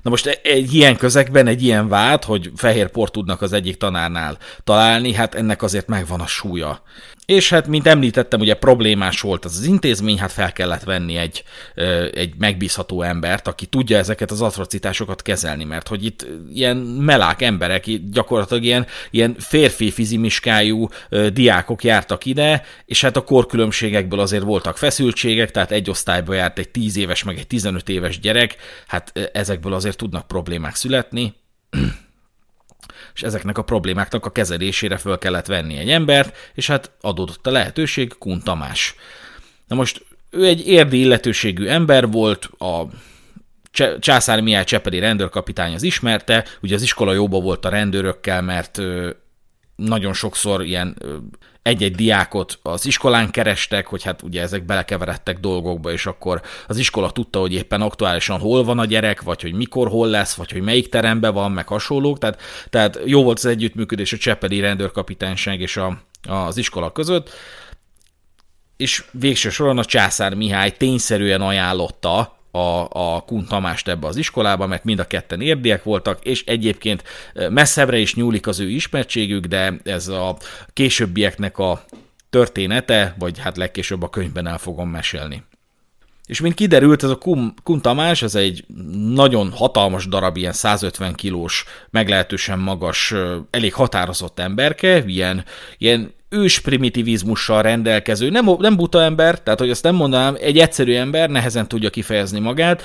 Na most egy ilyen közegben egy ilyen vád, hogy fehér port tudnak az egyik tanárnál találni, hát ennek azért megvan a súlya. És hát, mint említettem, ugye problémás volt az, az intézmény, hát fel kellett venni egy, egy megbízható embert, aki tudja ezeket az atrocitásokat kezelni, mert hogy itt ilyen melák emberek, gyakorlatilag ilyen, ilyen férfi fizimiskájú diákok jártak ide, és hát a korkülönbségekből azért voltak feszültségek, tehát egy osztályba járt egy 10 éves, meg egy 15 éves gyerek, hát ezekből azért tudnak problémák születni és ezeknek a problémáknak a kezelésére föl kellett venni egy embert, és hát adódott a lehetőség Kun Tamás. Na most ő egy érdi illetőségű ember volt, a Császár Mihály Csepeli rendőrkapitány az ismerte, ugye az iskola jóba volt a rendőrökkel, mert nagyon sokszor ilyen egy-egy diákot az iskolán kerestek, hogy hát ugye ezek belekeveredtek dolgokba, és akkor az iskola tudta, hogy éppen aktuálisan hol van a gyerek, vagy hogy mikor hol lesz, vagy hogy melyik teremben van, meg hasonlók. Tehát, tehát jó volt az együttműködés a Csepeli rendőrkapitányság és a, az iskola között, és végső soron a Császár Mihály tényszerűen ajánlotta a, a Kun Tamást ebbe az iskolába, mert mind a ketten érdiek voltak, és egyébként messzebbre is nyúlik az ő ismertségük, de ez a későbbieknek a története, vagy hát legkésőbb a könyvben el fogom mesélni. És mint kiderült, ez a Kun, Kun Tamás, ez egy nagyon hatalmas darab, ilyen 150 kilós, meglehetősen magas, elég határozott emberke, ilyen, ilyen ős primitivizmussal rendelkező, nem, nem buta ember, tehát hogy azt nem mondanám, egy egyszerű ember nehezen tudja kifejezni magát,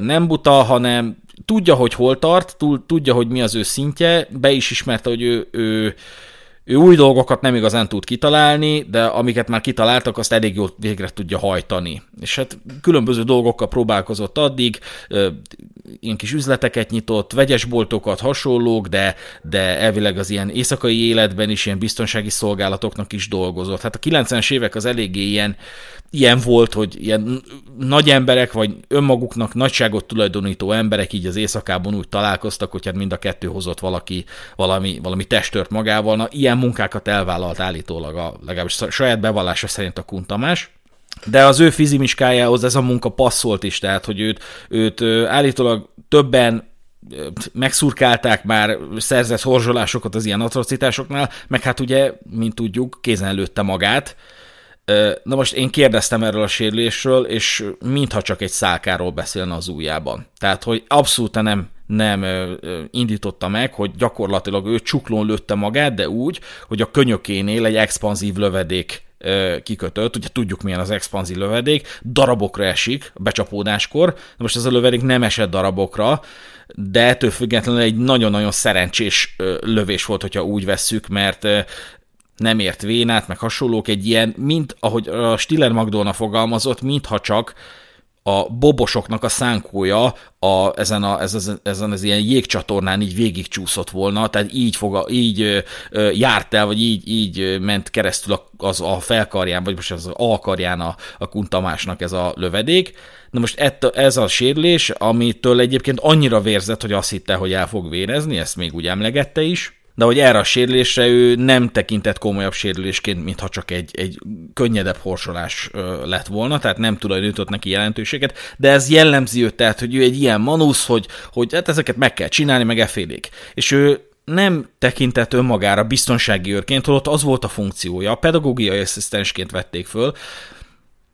nem buta, hanem tudja, hogy hol tart, tudja, hogy mi az ő szintje, be is ismerte, hogy ő, ő ő új dolgokat nem igazán tud kitalálni, de amiket már kitaláltak, azt elég jól végre tudja hajtani. És hát különböző dolgokkal próbálkozott addig, ilyen kis üzleteket nyitott, vegyesboltokat, hasonlók, de, de elvileg az ilyen éjszakai életben is ilyen biztonsági szolgálatoknak is dolgozott. Hát a 90-es évek az eléggé ilyen, ilyen volt, hogy ilyen nagy emberek, vagy önmaguknak nagyságot tulajdonító emberek így az éjszakában úgy találkoztak, hogy hát mind a kettő hozott valaki valami, valami testört magával. Na, ilyen munkákat elvállalt állítólag a legalábbis saját bevallása szerint a Kuntamás. De az ő fizimiskájához ez a munka passzolt is, tehát hogy őt, őt állítólag többen megszurkálták már szerzett horzsolásokat az ilyen atrocitásoknál, meg hát ugye, mint tudjuk, kézen lőtte magát, Na most én kérdeztem erről a sérülésről, és mintha csak egy szálkáról beszélne az ujjában. Tehát, hogy abszolút nem, nem indította meg, hogy gyakorlatilag ő csuklón lőtte magát, de úgy, hogy a könyökénél egy expanzív lövedék kikötött, ugye tudjuk milyen az expanzív lövedék, darabokra esik becsapódáskor, de most ez a lövedék nem esett darabokra, de ettől függetlenül egy nagyon-nagyon szerencsés lövés volt, hogyha úgy vesszük, mert nem ért vénát, meg hasonlók, egy ilyen, mint ahogy a Stiller Magdolna fogalmazott, mintha csak a bobosoknak a szánkója a, ezen, a, ezen, ezen az ilyen jégcsatornán így végigcsúszott volna, tehát így, foga, így ö, járt el, vagy így, így ment keresztül az a felkarján, vagy most az alkarján a, a kuntamásnak ez a lövedék. Na most ett, ez a sérülés, amitől egyébként annyira vérzett, hogy azt hitte, hogy el fog vérezni, ezt még úgy emlegette is, de hogy erre a sérülésre ő nem tekintett komolyabb sérülésként, mintha csak egy, egy könnyedebb horsolás lett volna, tehát nem tulajdonított neki jelentőséget, de ez jellemzi őt, tehát, hogy ő egy ilyen manusz, hogy, hogy hát ezeket meg kell csinálni, meg efélék. És ő nem tekintett önmagára biztonsági őrként, holott az volt a funkciója, a pedagógiai asszisztensként vették föl,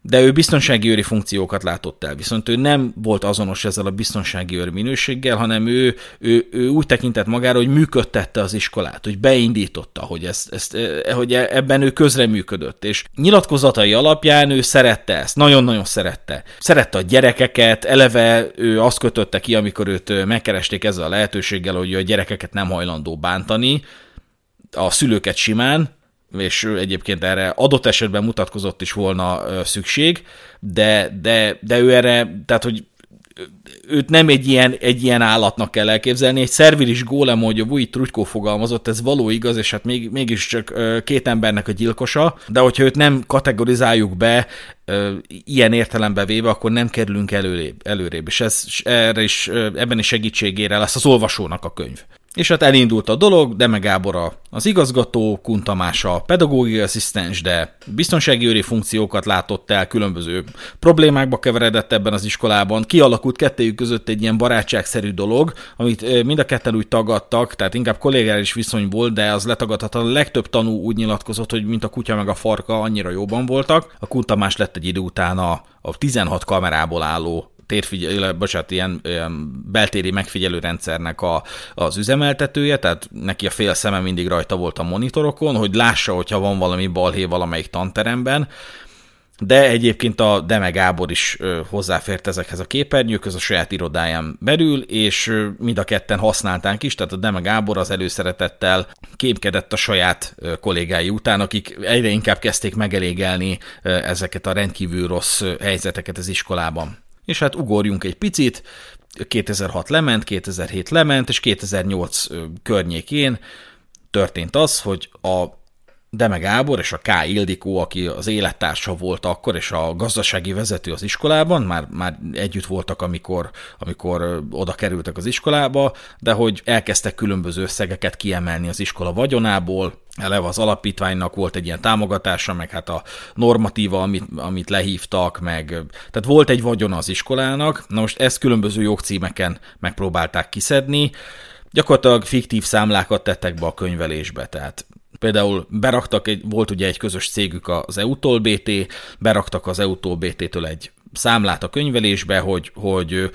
de ő biztonsági őri funkciókat látott el, viszont ő nem volt azonos ezzel a biztonsági őr minőséggel, hanem ő, ő, ő úgy tekintett magára, hogy működtette az iskolát, hogy beindította, hogy, ezt, ezt, e, hogy e, ebben ő közreműködött, és nyilatkozatai alapján ő szerette ezt, nagyon-nagyon szerette. Szerette a gyerekeket, eleve ő azt kötötte ki, amikor őt megkeresték ezzel a lehetőséggel, hogy a gyerekeket nem hajlandó bántani, a szülőket simán, és egyébként erre adott esetben mutatkozott is volna szükség, de, de, de ő erre, tehát hogy őt nem egy ilyen, egy ilyen állatnak kell elképzelni, egy szervilis gólem, hogy a Vujit Trutykó fogalmazott, ez való igaz, és hát még, mégiscsak két embernek a gyilkosa, de hogyha őt nem kategorizáljuk be ilyen értelembe véve, akkor nem kerülünk előrébb, előrébb és ez, erre is, ebben is segítségére lesz az olvasónak a könyv. És hát elindult a dolog, de meg Gábor az igazgató, Kuntamás a pedagógiai asszisztens, de biztonsági őri funkciókat látott el, különböző problémákba keveredett ebben az iskolában. Kialakult kettőjük között egy ilyen barátságszerű dolog, amit mind a ketten úgy tagadtak, tehát inkább kollégális viszony volt, de az letagadhatatlan. A legtöbb tanú úgy nyilatkozott, hogy mint a kutya meg a farka annyira jobban voltak. A Kuntamás lett egy idő után a, a 16 kamerából álló térfigyelő, bocsánat, ilyen, ilyen beltéri megfigyelő rendszernek a, az üzemeltetője, tehát neki a fél szeme mindig rajta volt a monitorokon, hogy lássa, hogyha van valami balhé valamelyik tanteremben, de egyébként a Deme Gábor is hozzáfért ezekhez a képernyőkhöz a saját irodáján belül, és mind a ketten használták is, tehát a Deme Gábor az előszeretettel képkedett a saját kollégái után, akik egyre inkább kezdték megelégelni ezeket a rendkívül rossz helyzeteket az iskolában. És hát ugorjunk egy picit, 2006 lement, 2007 lement, és 2008 környékén történt az, hogy a Deme Gábor és a K. Ildikó, aki az élettársa volt akkor, és a gazdasági vezető az iskolában, már, már együtt voltak, amikor, amikor oda kerültek az iskolába, de hogy elkezdtek különböző összegeket kiemelni az iskola vagyonából, eleve az alapítványnak volt egy ilyen támogatása, meg hát a normatíva, amit, amit lehívtak, meg tehát volt egy vagyona az iskolának, na most ezt különböző jogcímeken megpróbálták kiszedni, gyakorlatilag fiktív számlákat tettek be a könyvelésbe, tehát Például beraktak, egy, volt ugye egy közös cégük az EUTOL BT, beraktak az EUTOL BT-től egy számlát a könyvelésbe, hogy, hogy ö,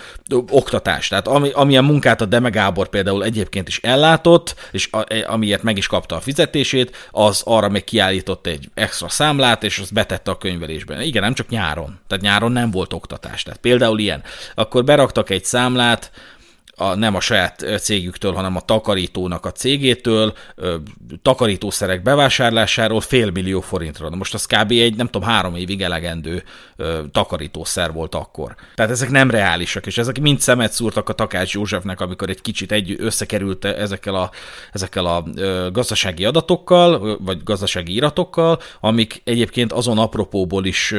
oktatás, tehát ami, amilyen munkát a Deme Gábor például egyébként is ellátott, és a, e, amiért meg is kapta a fizetését, az arra még kiállított egy extra számlát, és azt betette a könyvelésbe. Igen, nem csak nyáron. Tehát nyáron nem volt oktatás. Tehát például ilyen. Akkor beraktak egy számlát, a, nem a saját cégüktől, hanem a takarítónak a cégétől, takarítószerek bevásárlásáról fél millió forintra. Na most az kb. egy, nem tudom, három évig elegendő takarítószer volt akkor. Tehát ezek nem reálisak, és ezek mind szemet szúrtak a Takács Józsefnek, amikor egy kicsit egy összekerült ezekkel a, ezekkel a gazdasági adatokkal, vagy gazdasági iratokkal, amik egyébként azon apropóból is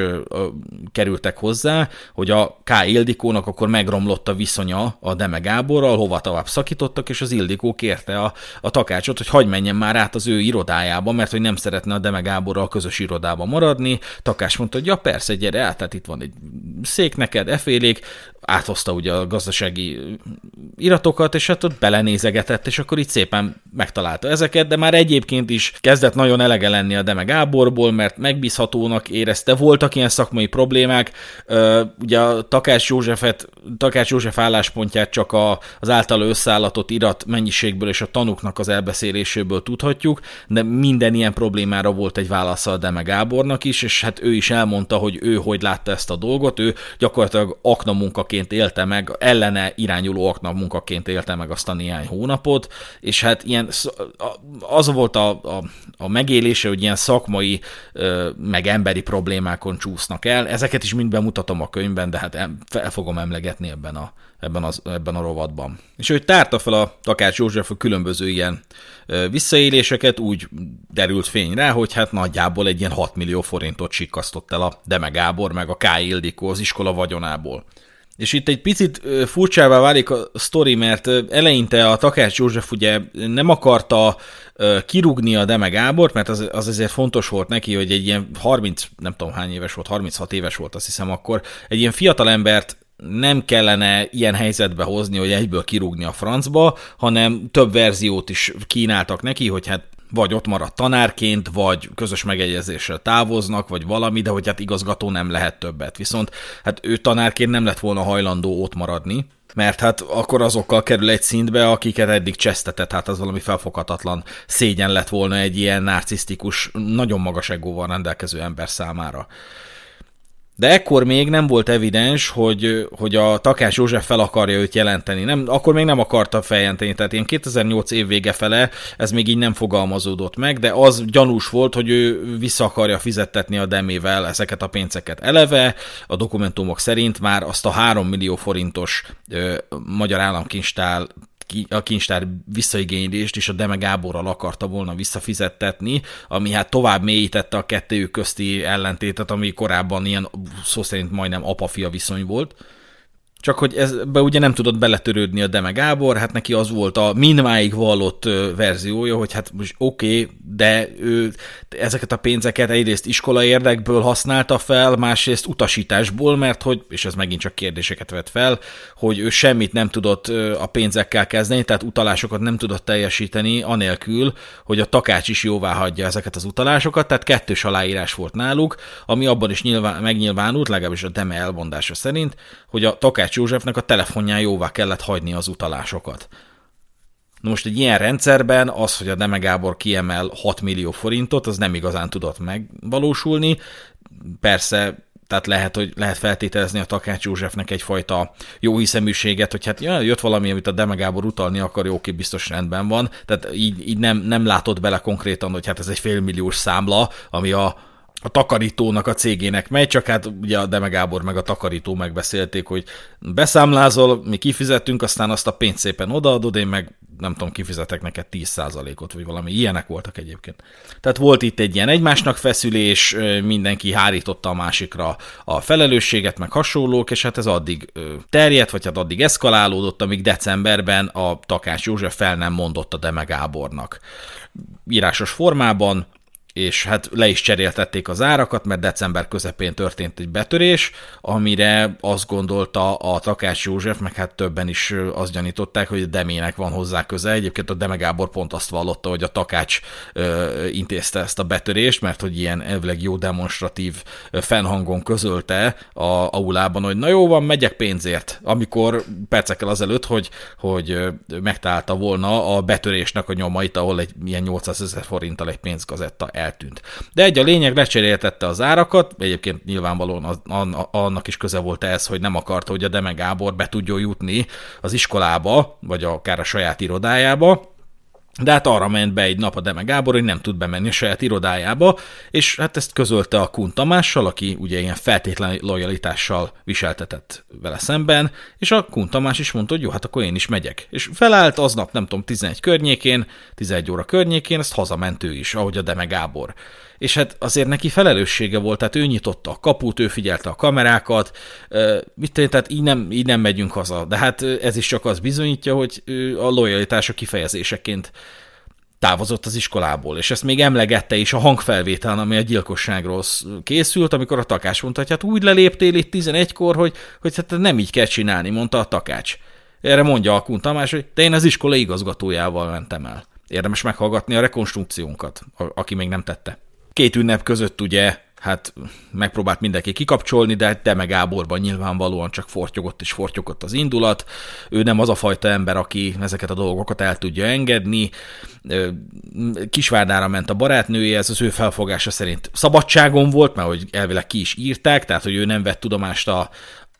kerültek hozzá, hogy a K. Ildikónak akkor megromlott a viszonya a Demegába, Gáborral hova tovább szakítottak, és az Ildikó kérte a, a takácsot, hogy hagyj menjen már át az ő irodájába, mert hogy nem szeretne a Deme Gáborral közös irodába maradni. Takás mondta, hogy ja persze, gyere át, tehát itt van egy szék neked, efélék, áthozta ugye a gazdasági iratokat, és hát ott belenézegetett, és akkor itt szépen megtalálta ezeket, de már egyébként is kezdett nagyon elege lenni a Deme Gáborból, mert megbízhatónak érezte, voltak ilyen szakmai problémák, ugye a Takács Józsefet, Takács József álláspontját csak a, az általa összeállatott irat mennyiségből és a tanuknak az elbeszéléséből tudhatjuk, de minden ilyen problémára volt egy válasza a Deme Gábornak is, és hát ő is elmondta, hogy ő hogy látta ezt a dolgot, ő gyakorlatilag akna munkaként munkaként élte meg, ellene irányuló akna munkaként élte meg azt a néhány hónapot, és hát ilyen, az volt a, a, a megélése, hogy ilyen szakmai, meg emberi problémákon csúsznak el. Ezeket is mind bemutatom a könyvben, de hát fel fogom emlegetni ebben a, ebben, az, ebben a rovatban. És ő tárta fel a Takács József a különböző ilyen visszaéléseket, úgy derült fény rá, hogy hát nagyjából egy ilyen 6 millió forintot sikasztott el a Deme Gábor, meg a K. Ildikó az iskola vagyonából. És itt egy picit furcsává válik a sztori, mert eleinte a Takács József ugye nem akarta kirúgni a Deme Gábort, mert az, az azért fontos volt neki, hogy egy ilyen 30, nem tudom hány éves volt, 36 éves volt azt hiszem akkor, egy ilyen fiatal embert nem kellene ilyen helyzetbe hozni, hogy egyből kirúgni a francba, hanem több verziót is kínáltak neki, hogy hát vagy ott marad tanárként, vagy közös megegyezéssel távoznak, vagy valami, de hogy hát igazgató nem lehet többet. Viszont hát ő tanárként nem lett volna hajlandó ott maradni, mert hát akkor azokkal kerül egy szintbe, akiket eddig csesztetett, hát az valami felfoghatatlan szégyen lett volna egy ilyen narcisztikus, nagyon magas egóval rendelkező ember számára. De ekkor még nem volt evidens, hogy, hogy a Takás József fel akarja őt jelenteni. Nem, akkor még nem akarta feljelenteni, tehát ilyen 2008 év vége fele ez még így nem fogalmazódott meg, de az gyanús volt, hogy ő vissza akarja fizettetni a demével ezeket a pénzeket. Eleve a dokumentumok szerint már azt a 3 millió forintos ö, magyar államkincstár a kincstár visszaigénylést is a Deme Gáborral akarta volna visszafizettetni, ami hát tovább mélyítette a kettőjük közti ellentétet, ami korábban ilyen szó szerint majdnem apa-fia viszony volt. Csak hogy ezbe ugye nem tudott beletörődni a Deme Gábor, hát neki az volt a mindmáig vallott verziója, hogy hát most oké, okay, de ő ezeket a pénzeket egyrészt iskola érdekből használta fel, másrészt utasításból, mert hogy, és ez megint csak kérdéseket vet fel, hogy ő semmit nem tudott a pénzekkel kezdeni, tehát utalásokat nem tudott teljesíteni, anélkül, hogy a takács is jóvá hagyja ezeket az utalásokat, tehát kettős aláírás volt náluk, ami abban is nyilván, megnyilvánult, legalábbis a Deme elmondása szerint, hogy a takács Józsefnek a telefonján jóvá kellett hagyni az utalásokat. Na most egy ilyen rendszerben az, hogy a Deme Gábor kiemel 6 millió forintot, az nem igazán tudott megvalósulni. Persze tehát lehet, hogy lehet feltételezni a Takács Józsefnek egyfajta jó hiszeműséget, hogy hát ja, jött valami, amit a Deme Gábor utalni akar, jó, oké, biztos rendben van. Tehát így, így nem, nem látott bele konkrétan, hogy hát ez egy félmilliós számla, ami a, a takarítónak a cégének megy, csak hát ugye a Deme Gábor meg a takarító megbeszélték, hogy beszámlázol, mi kifizetünk, aztán azt a pénzt szépen odaadod, én meg nem tudom, kifizetek neked 10%-ot, vagy valami ilyenek voltak egyébként. Tehát volt itt egy ilyen egymásnak feszülés, mindenki hárította a másikra a felelősséget, meg hasonlók, és hát ez addig terjedt, vagy hát addig eszkalálódott, amíg decemberben a Takács József fel nem mondott a Deme Gábornak. Írásos formában és hát le is cseréltették az árakat, mert december közepén történt egy betörés, amire azt gondolta a Takács József, meg hát többen is azt gyanították, hogy a Demének van hozzá köze. Egyébként a Deme Gábor pont azt vallotta, hogy a Takács ö, intézte ezt a betörést, mert hogy ilyen elvileg jó demonstratív fennhangon közölte a aulában, hogy na jó van, megyek pénzért, amikor percekkel azelőtt, hogy, hogy megtalálta volna a betörésnek a nyomait, ahol egy ilyen 800 ezer forinttal egy pénzgazetta el eltűnt. De egy a lényeg lecseréltette az árakat, egyébként nyilvánvalóan az, annak is köze volt ez, hogy nem akarta, hogy a Deme Gábor be tudjon jutni az iskolába, vagy akár a saját irodájába, de hát arra ment be egy nap a Deme Gábor, hogy nem tud bemenni a saját irodájába, és hát ezt közölte a Kun Tamással, aki ugye ilyen feltétlen lojalitással viseltetett vele szemben, és a Kun Tamás is mondta, hogy jó, hát akkor én is megyek. És felállt aznap, nem tudom, 11 környékén, 11 óra környékén, ezt hazament ő is, ahogy a Deme Gábor és hát azért neki felelőssége volt, tehát ő nyitotta a kaput, ő figyelte a kamerákat, mit tenni, tehát így nem, így nem megyünk haza. De hát ez is csak az bizonyítja, hogy a lojalitása kifejezéseként távozott az iskolából, és ezt még emlegette is a hangfelvételen, ami a gyilkosságról készült, amikor a takács mondta, hogy hát úgy leléptél itt 11-kor, hogy, hogy hát nem így kell csinálni, mondta a takács. Erre mondja a Kun Tamás, hogy de én az iskola igazgatójával mentem el. Érdemes meghallgatni a rekonstrukciónkat, aki még nem tette két ünnep között ugye hát megpróbált mindenki kikapcsolni, de Deme Gáborban nyilvánvalóan csak fortyogott és fortyogott az indulat. Ő nem az a fajta ember, aki ezeket a dolgokat el tudja engedni. Kisvárdára ment a barátnője, ez az ő felfogása szerint szabadságon volt, mert hogy elvileg ki is írták, tehát hogy ő nem vett tudomást a,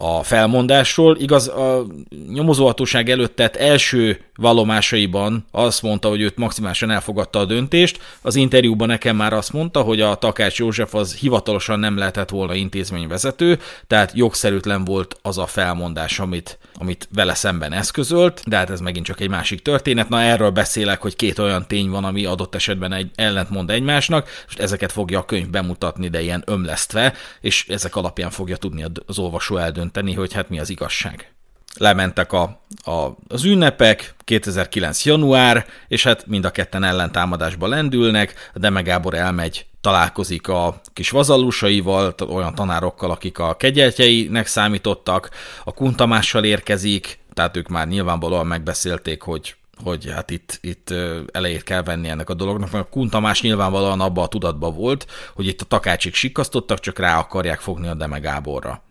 a felmondásról. Igaz, a nyomozóhatóság előtt tett első vallomásaiban azt mondta, hogy őt maximálisan elfogadta a döntést. Az interjúban nekem már azt mondta, hogy a Takács József az hivatalosan nem lehetett volna intézményvezető, tehát jogszerűtlen volt az a felmondás, amit, amit vele szemben eszközölt, de hát ez megint csak egy másik történet. Na erről beszélek, hogy két olyan tény van, ami adott esetben egy ellentmond egymásnak, és ezeket fogja a könyv bemutatni, de ilyen ömlesztve, és ezek alapján fogja tudni az olvasó eldönteni, hogy hát mi az igazság lementek a, a, az ünnepek, 2009. január, és hát mind a ketten ellentámadásba lendülnek, de Deme Gábor elmegy, találkozik a kis vazallusaival, olyan tanárokkal, akik a kegyeltjeinek számítottak, a Kuntamással érkezik, tehát ők már nyilvánvalóan megbeszélték, hogy hogy hát itt, itt elejét kell venni ennek a dolognak, mert Kun Tamás nyilvánvalóan abban a tudatban volt, hogy itt a takácsik sikasztottak, csak rá akarják fogni a Deme Gáborra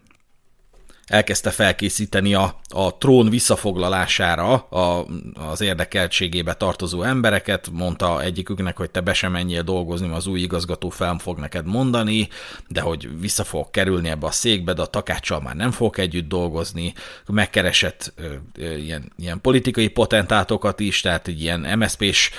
elkezdte felkészíteni a, a trón visszafoglalására a, az érdekeltségébe tartozó embereket, mondta egyiküknek, hogy te be sem menjél dolgozni, az új igazgató fel fog neked mondani, de hogy vissza fog kerülni ebbe a székbe, de a takácssal már nem fog együtt dolgozni, megkeresett ö, ö, ilyen, ilyen politikai potentátokat is, tehát ilyen MSZP-s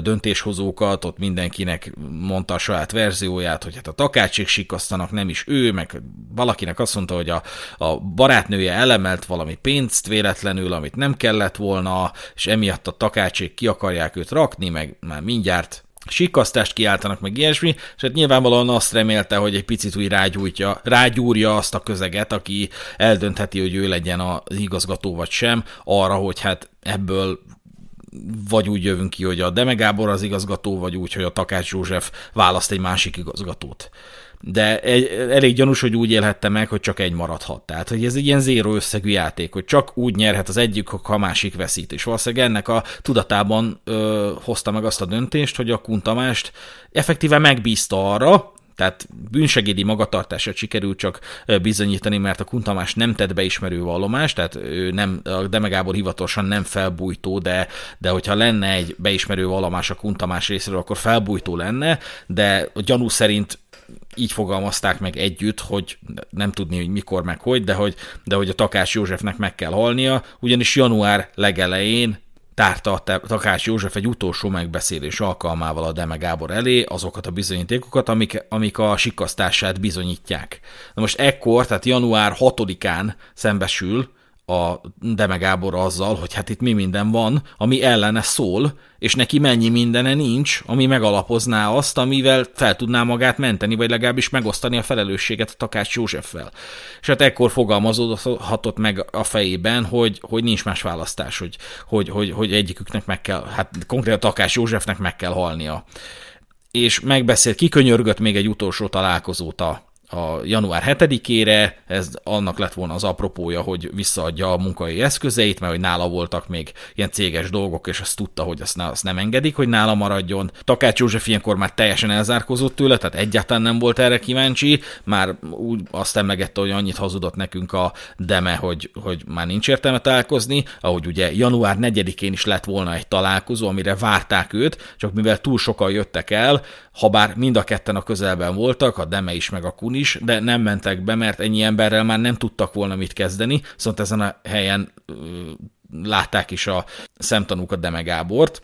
döntéshozókat, ott mindenkinek mondta a saját verzióját, hogy hát a takácsik sikasztanak, nem is ő, meg valakinek azt mondta, hogy a, a barátnője elemelt valami pénzt véletlenül, amit nem kellett volna, és emiatt a takácsék ki akarják őt rakni, meg már mindjárt sikasztást kiáltanak, meg ilyesmi, és hát nyilvánvalóan azt remélte, hogy egy picit úgy rágyújtja, rágyúrja azt a közeget, aki eldöntheti, hogy ő legyen az igazgató vagy sem, arra, hogy hát ebből vagy úgy jövünk ki, hogy a Deme Gábor az igazgató, vagy úgy, hogy a Takács József választ egy másik igazgatót de elég gyanús, hogy úgy élhette meg, hogy csak egy maradhat. Tehát, hogy ez egy ilyen zéró összegű játék, hogy csak úgy nyerhet az egyik, ha a másik veszít. És valószínűleg ennek a tudatában ö, hozta meg azt a döntést, hogy a Kuntamást effektíve megbízta arra, tehát bűnsegédi magatartását sikerült csak bizonyítani, mert a Kuntamás nem tett beismerő vallomást, tehát ő nem, a Demegábor hivatalosan nem felbújtó, de, de hogyha lenne egy beismerő vallomás a Kuntamás részéről, akkor felbújtó lenne, de a gyanú szerint így fogalmazták meg együtt, hogy nem tudni, hogy mikor meg hogy, de hogy, de hogy a Takás Józsefnek meg kell halnia, ugyanis január legelején tárta a Takács József egy utolsó megbeszélés alkalmával a Deme Gábor elé azokat a bizonyítékokat, amik, amik a sikasztását bizonyítják. Na most ekkor, tehát január 6-án szembesül a Deme Gábor azzal, hogy hát itt mi minden van, ami ellene szól, és neki mennyi mindene nincs, ami megalapozná azt, amivel fel tudná magát menteni, vagy legalábbis megosztani a felelősséget a Takács Józseffel. És hát ekkor fogalmazódhatott meg a fejében, hogy, hogy nincs más választás, hogy, hogy, hogy, hogy egyiküknek meg kell, hát konkrétan Takács Józsefnek meg kell halnia. És megbeszélt, kikönyörgött még egy utolsó találkozót a, a január 7-ére, ez annak lett volna az apropója, hogy visszaadja a munkai eszközeit, mert hogy nála voltak még ilyen céges dolgok, és azt tudta, hogy azt, ne, azt nem engedik, hogy nála maradjon. Takács József ilyenkor már teljesen elzárkozott tőle, tehát egyáltalán nem volt erre kíváncsi, már úgy azt emlegette, hogy annyit hazudott nekünk a deme, hogy, hogy már nincs értelme találkozni, ahogy ugye január 4-én is lett volna egy találkozó, amire várták őt, csak mivel túl sokan jöttek el, ha bár mind a ketten a közelben voltak, a Deme is, meg a Kun is, de nem mentek be, mert ennyi emberrel már nem tudtak volna mit kezdeni, szóval ezen a helyen látták is a szemtanúk a Deme Gábort,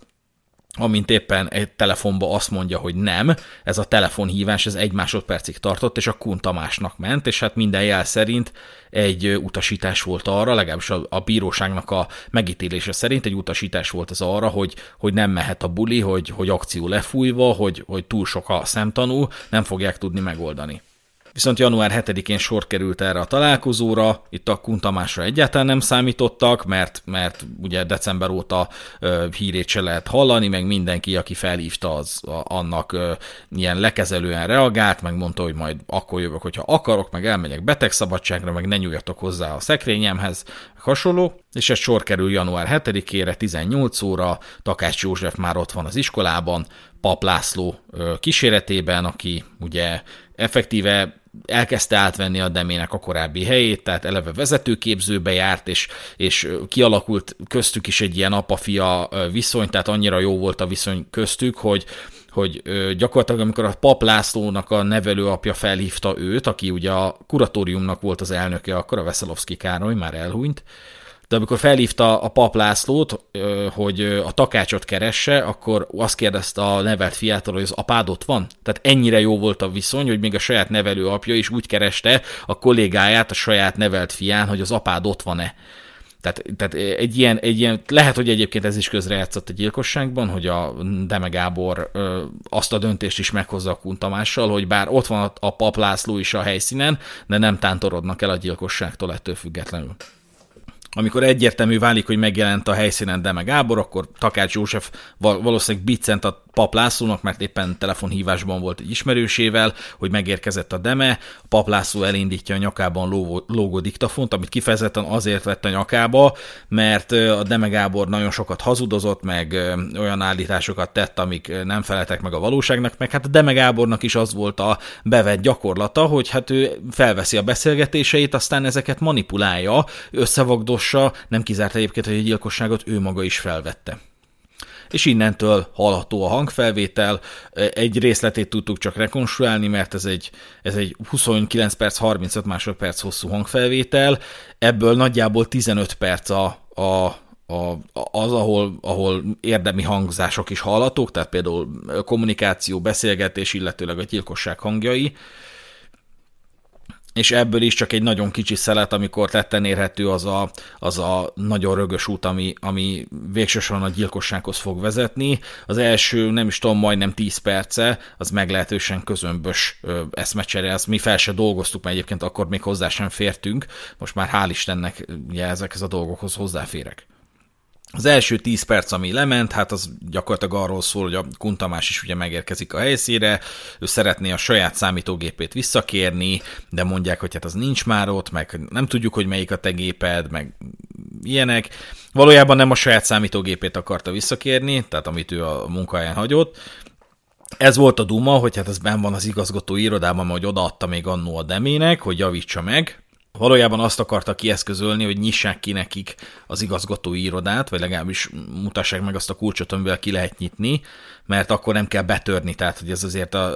amint éppen egy telefonba azt mondja, hogy nem, ez a telefonhívás ez egy másodpercig tartott, és a Kun Tamásnak ment, és hát minden jel szerint egy utasítás volt arra, legalábbis a, a bíróságnak a megítélése szerint egy utasítás volt az arra, hogy, hogy nem mehet a buli, hogy, hogy akció lefújva, hogy, hogy túl sok a szemtanú, nem fogják tudni megoldani. Viszont január 7-én sor került erre a találkozóra, itt a Kuntamásra egyáltalán nem számítottak, mert, mert ugye december óta hírét se lehet hallani, meg mindenki, aki felhívta, az annak ilyen lekezelően reagált, meg mondta, hogy majd akkor jövök, hogyha akarok, meg elmegyek betegszabadságra, meg ne nyúljatok hozzá a szekrényemhez, hasonló, és ez sor kerül január 7-ére, 18 óra, Takács József már ott van az iskolában, Pap László kíséretében, aki ugye effektíve elkezdte átvenni a Demének a korábbi helyét, tehát eleve vezetőképzőbe járt, és, és kialakult köztük is egy ilyen apa-fia viszony, tehát annyira jó volt a viszony köztük, hogy, hogy gyakorlatilag amikor a Pap Lászlónak a nevelőapja felhívta őt, aki ugye a kuratóriumnak volt az elnöke, akkor a Veszelovszki Károly már elhunyt, de amikor felhívta a pap Lászlót, hogy a takácsot keresse, akkor azt kérdezte a nevelt fiától, hogy az apád ott van? Tehát ennyire jó volt a viszony, hogy még a saját nevelő apja is úgy kereste a kollégáját a saját nevelt fián, hogy az apád ott van-e. Tehát, tehát egy, ilyen, egy ilyen, lehet, hogy egyébként ez is közrejátszott a gyilkosságban, hogy a Deme Gábor ö, azt a döntést is meghozza a Kuntamással, hogy bár ott van a pap László is a helyszínen, de nem tántorodnak el a gyilkosságtól ettől függetlenül. Amikor egyértelmű válik, hogy megjelent a helyszínen Deme Gábor, akkor Takács József valószínűleg biccent a Pap Lászlónak, mert éppen telefonhívásban volt egy ismerősével, hogy megérkezett a deme, Pap László elindítja a nyakában lógó, lógó diktafont, amit kifejezetten azért vett a nyakába, mert a Deme Gábor nagyon sokat hazudozott, meg olyan állításokat tett, amik nem feleltek meg a valóságnak, meg hát a Deme Gábornak is az volt a bevett gyakorlata, hogy hát ő felveszi a beszélgetéseit, aztán ezeket manipulálja, összevagdossa, nem kizárt egyébként, hogy a gyilkosságot ő maga is felvette és innentől hallható a hangfelvétel. Egy részletét tudtuk csak rekonstruálni, mert ez egy, ez egy 29 perc, 35 másodperc hosszú hangfelvétel, ebből nagyjából 15 perc a, a, a, az, ahol, ahol érdemi hangzások is hallatók, tehát például kommunikáció, beszélgetés, illetőleg a gyilkosság hangjai, és ebből is csak egy nagyon kicsi szelet, amikor tetten érhető az a, az a nagyon rögös út, ami, ami végsősorban a gyilkossághoz fog vezetni. Az első, nem is tudom, majdnem 10 perce, az meglehetősen közömbös eszmecsere, azt mi fel se dolgoztuk, mert egyébként akkor még hozzá sem fértünk, most már hál' Istennek ugye ezekhez a dolgokhoz hozzáférek. Az első 10 perc, ami lement, hát az gyakorlatilag arról szól, hogy a Kuntamás is ugye megérkezik a helyszíre, ő szeretné a saját számítógépét visszakérni, de mondják, hogy hát az nincs már ott, meg nem tudjuk, hogy melyik a te géped, meg ilyenek. Valójában nem a saját számítógépét akarta visszakérni, tehát amit ő a munkáján hagyott, ez volt a duma, hogy hát ez benn van az igazgató irodában, hogy odaadta még annó a demének, hogy javítsa meg, valójában azt akarta kieszközölni, hogy nyissák ki nekik az igazgatói irodát, vagy legalábbis mutassák meg azt a kulcsot, amivel ki lehet nyitni, mert akkor nem kell betörni, tehát hogy ez azért a,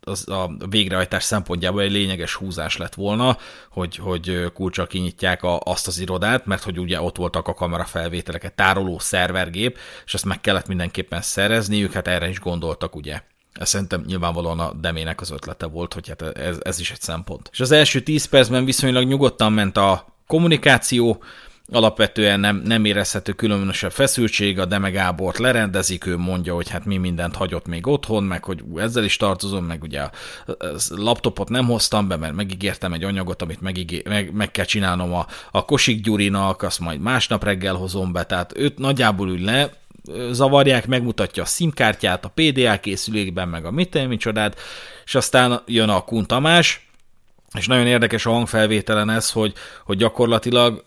az a végrehajtás szempontjából egy lényeges húzás lett volna, hogy, hogy kulcsal kinyitják a, azt az irodát, mert hogy ugye ott voltak a kamerafelvételeket, tároló szervergép, és ezt meg kellett mindenképpen szerezniük, hát erre is gondoltak ugye. Ez szerintem nyilvánvalóan a Demének az ötlete volt, hogy hát ez, ez is egy szempont. És az első 10 percben viszonylag nyugodtan ment a kommunikáció, alapvetően nem, nem érezhető különösebb feszültség, a Deme Gábort lerendezik, ő mondja, hogy hát mi mindent hagyott még otthon, meg hogy ezzel is tartozom, meg ugye a, laptopot nem hoztam be, mert megígértem egy anyagot, amit megígé, meg, meg kell csinálnom a, a Kosik Gyurinak, azt majd másnap reggel hozom be, tehát őt nagyjából ül le, zavarják, megmutatja a SIM-kártyát a PDA készülékben, meg a mit micsodát, és aztán jön a Kun Tamás, és nagyon érdekes a hangfelvételen ez, hogy, hogy gyakorlatilag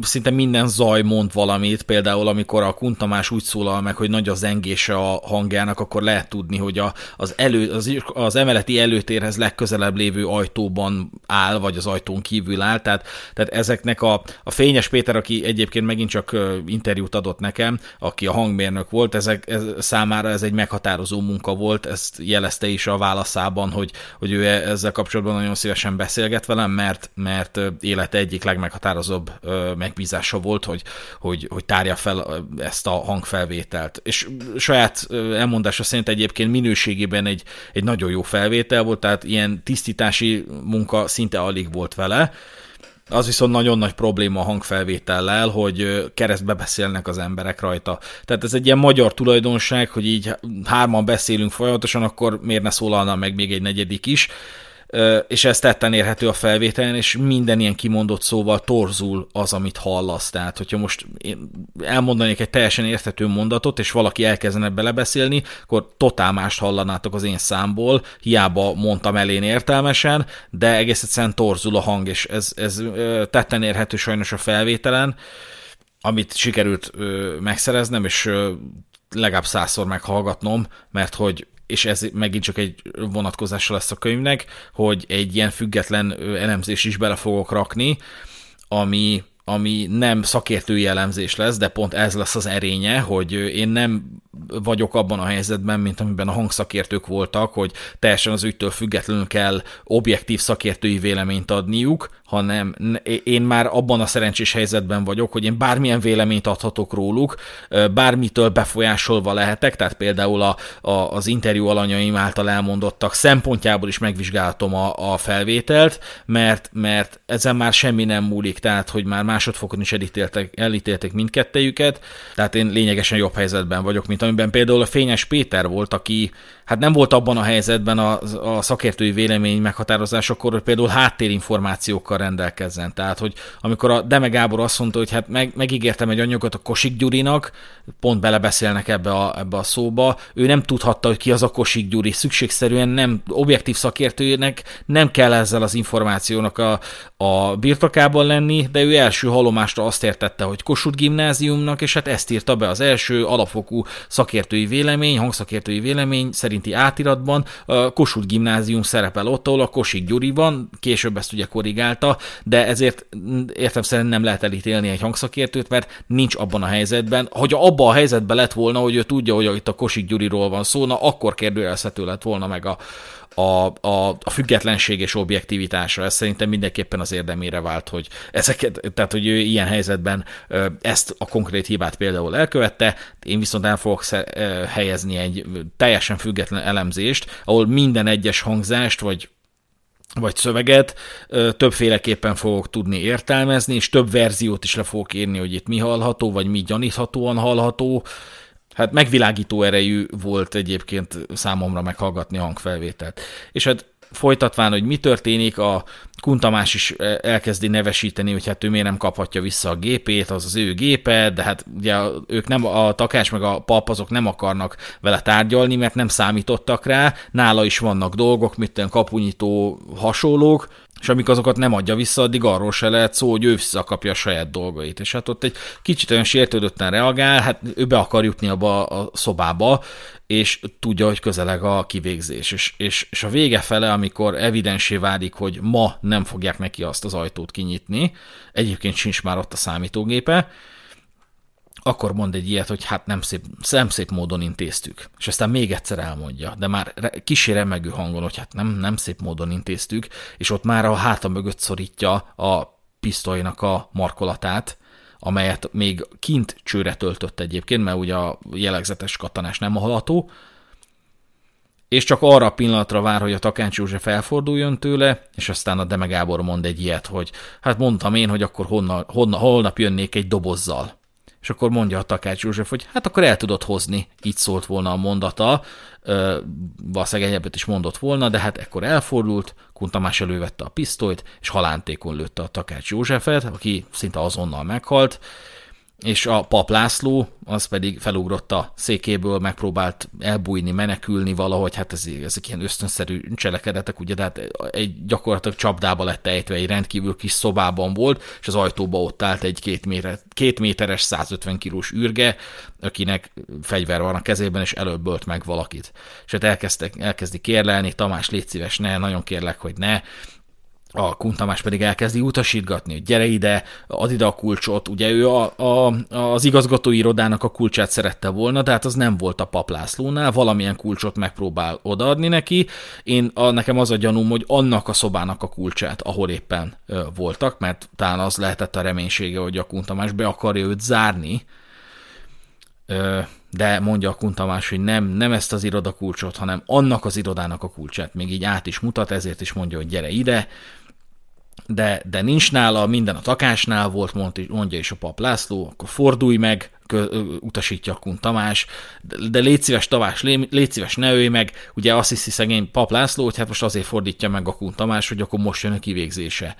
szinte minden zaj mond valamit, például amikor a kuntamás úgy szólal meg, hogy nagy a zengése a hangjának, akkor lehet tudni, hogy a, az, elő, az, az emeleti előtérhez legközelebb lévő ajtóban áll, vagy az ajtón kívül áll, tehát, tehát ezeknek a, a Fényes Péter, aki egyébként megint csak interjút adott nekem, aki a hangmérnök volt, ezek ez, számára ez egy meghatározó munka volt, ezt jelezte is a válaszában, hogy, hogy ő ezzel kapcsolatban nagyon szívesen beszél beszélget velem, mert, mert élete egyik legmeghatározóbb megbízása volt, hogy, hogy, hogy tárja fel ezt a hangfelvételt. És saját elmondása szerint egyébként minőségében egy, egy nagyon jó felvétel volt, tehát ilyen tisztítási munka szinte alig volt vele, az viszont nagyon nagy probléma a hangfelvétellel, hogy keresztbe beszélnek az emberek rajta. Tehát ez egy ilyen magyar tulajdonság, hogy így hárman beszélünk folyamatosan, akkor miért ne szólalna meg még egy negyedik is és ez tetten érhető a felvételen, és minden ilyen kimondott szóval torzul az, amit hallasz. Tehát, hogyha most én elmondanék egy teljesen érthető mondatot, és valaki elkezdene belebeszélni, akkor totál mást hallanátok az én számból, hiába mondtam elén értelmesen, de egész egyszerűen torzul a hang, és ez, ez tetten érhető sajnos a felvételen, amit sikerült megszereznem, és legalább százszor meghallgatnom, mert hogy és ez megint csak egy vonatkozása lesz a könyvnek, hogy egy ilyen független elemzés is bele fogok rakni, ami ami nem szakértői elemzés lesz, de pont ez lesz az erénye, hogy én nem vagyok abban a helyzetben, mint amiben a hangszakértők voltak, hogy teljesen az ügytől függetlenül kell objektív szakértői véleményt adniuk, hanem én már abban a szerencsés helyzetben vagyok, hogy én bármilyen véleményt adhatok róluk, bármitől befolyásolva lehetek, tehát például a, a, az interjú alanyaim által elmondottak szempontjából is megvizsgáltam a, a felvételt, mert, mert ezen már semmi nem múlik, tehát hogy már másodfokon is elítéltek, elítéltek mindkettejüket, tehát én lényegesen jobb helyzetben vagyok, mint amiben például a Fényes Péter volt, aki hát nem volt abban a helyzetben a, a szakértői vélemény meghatározásakor, hogy például háttérinformációkkal rendelkezzen. Tehát, hogy amikor a Deme Gábor azt mondta, hogy hát meg, megígértem egy anyagot a Kosik Gyurinak, pont belebeszélnek ebbe a, ebbe a szóba, ő nem tudhatta, hogy ki az a Kosik Gyuri. Szükségszerűen nem, objektív szakértőnek nem kell ezzel az információnak a, a birtokában lenni, de ő első halomásra azt értette, hogy Kossuth gimnáziumnak, és hát ezt írta be az első alapfokú szakértői vélemény, hangszakértői vélemény szerinti átiratban. A Kossuth gimnázium szerepel ott, ahol a Kosik Gyuri van, később ezt ugye korrigálta, de ezért értem szerint nem lehet elítélni egy hangszakértőt, mert nincs abban a helyzetben. Hogyha abban a helyzetben lett volna, hogy ő tudja, hogy itt a Kosik Gyuriról van szó, na akkor kérdőjelezhető lett volna meg a, a, a, a függetlenség és objektivitása. Ez szerintem mindenképpen az érdemére vált, hogy ezeket, tehát hogy ő ilyen helyzetben ezt a konkrét hibát például elkövette, én viszont el fogok helyezni egy teljesen független elemzést, ahol minden egyes hangzást, vagy vagy szöveget többféleképpen fogok tudni értelmezni, és több verziót is le fogok írni, hogy itt mi hallható, vagy mi gyaníthatóan hallható, hát megvilágító erejű volt egyébként számomra meghallgatni a hangfelvételt. És hát folytatván, hogy mi történik, a Kuntamás is elkezdi nevesíteni, hogy hát ő miért nem kaphatja vissza a gépét, az az ő gépe, de hát ugye ők nem, a takás meg a pap azok nem akarnak vele tárgyalni, mert nem számítottak rá, nála is vannak dolgok, mint kapunyító hasonlók, és amik azokat nem adja vissza, addig arról se lehet szó, hogy ő visszakapja a saját dolgait. És hát ott egy kicsit olyan sértődötten reagál, hát ő be akar jutni abba a szobába, és tudja, hogy közeleg a kivégzés. És, és, és a vége fele, amikor evidensé válik, hogy ma nem fogják neki azt az ajtót kinyitni, egyébként sincs már ott a számítógépe, akkor mond egy ilyet, hogy hát nem szép, nem szép módon intéztük. És aztán még egyszer elmondja, de már kicsi remegő hangon, hogy hát nem, nem szép módon intéztük, és ott már a háta mögött szorítja a pisztolynak a markolatát, amelyet még kint csőre töltött egyébként, mert ugye a jellegzetes katanás nem hallható, és csak arra a pillanatra vár, hogy a Takács József felforduljon tőle, és aztán a Deme Gábor mond egy ilyet, hogy hát mondtam én, hogy akkor honna, honna, holnap jönnék egy dobozzal. És akkor mondja a Takács József, hogy hát akkor el tudod hozni, így szólt volna a mondata, valószínűleg egyebet is mondott volna, de hát ekkor elfordult, Kuntamás elővette a pisztolyt, és halántékon lőtte a Takács Józsefet, aki szinte azonnal meghalt, és a pap László, az pedig felugrott a székéből, megpróbált elbújni, menekülni valahogy, hát ez, ezek ilyen ösztönszerű cselekedetek, ugye, de hát egy gyakorlatilag csapdába lett ejtve, egy rendkívül kis szobában volt, és az ajtóba ott állt egy két, méter, két méteres, 150 kilós űrge, akinek fegyver van a kezében, és előbb ölt meg valakit. És hát elkezdtek, elkezdi kérlelni, Tamás, légy szíves, ne, nagyon kérlek, hogy ne, a Kuntamás pedig elkezdi utasítgatni, hogy gyere ide, add ide a kulcsot. Ugye ő a, a, az igazgatói irodának a kulcsát szerette volna, de hát az nem volt a paplászlónál, valamilyen kulcsot megpróbál odaadni neki. Én a, nekem az a gyanúm, hogy annak a szobának a kulcsát, ahol éppen ö, voltak, mert talán az lehetett a reménysége, hogy a Kuntamás be akarja őt zárni, ö, de mondja a Kuntamás, hogy nem, nem ezt az irodakulcsot, hanem annak az irodának a kulcsát még így át is mutat, ezért is mondja, hogy gyere ide, de, de nincs nála, minden a takásnál volt, mondja is a pap László, akkor fordulj meg, utasítja Kun Tamás, de légy szíves, Tamás, légy szíves, ne ölj meg, ugye azt hiszi szegény pap László, hogy hát most azért fordítja meg a Kun Tamás, hogy akkor most jön a kivégzése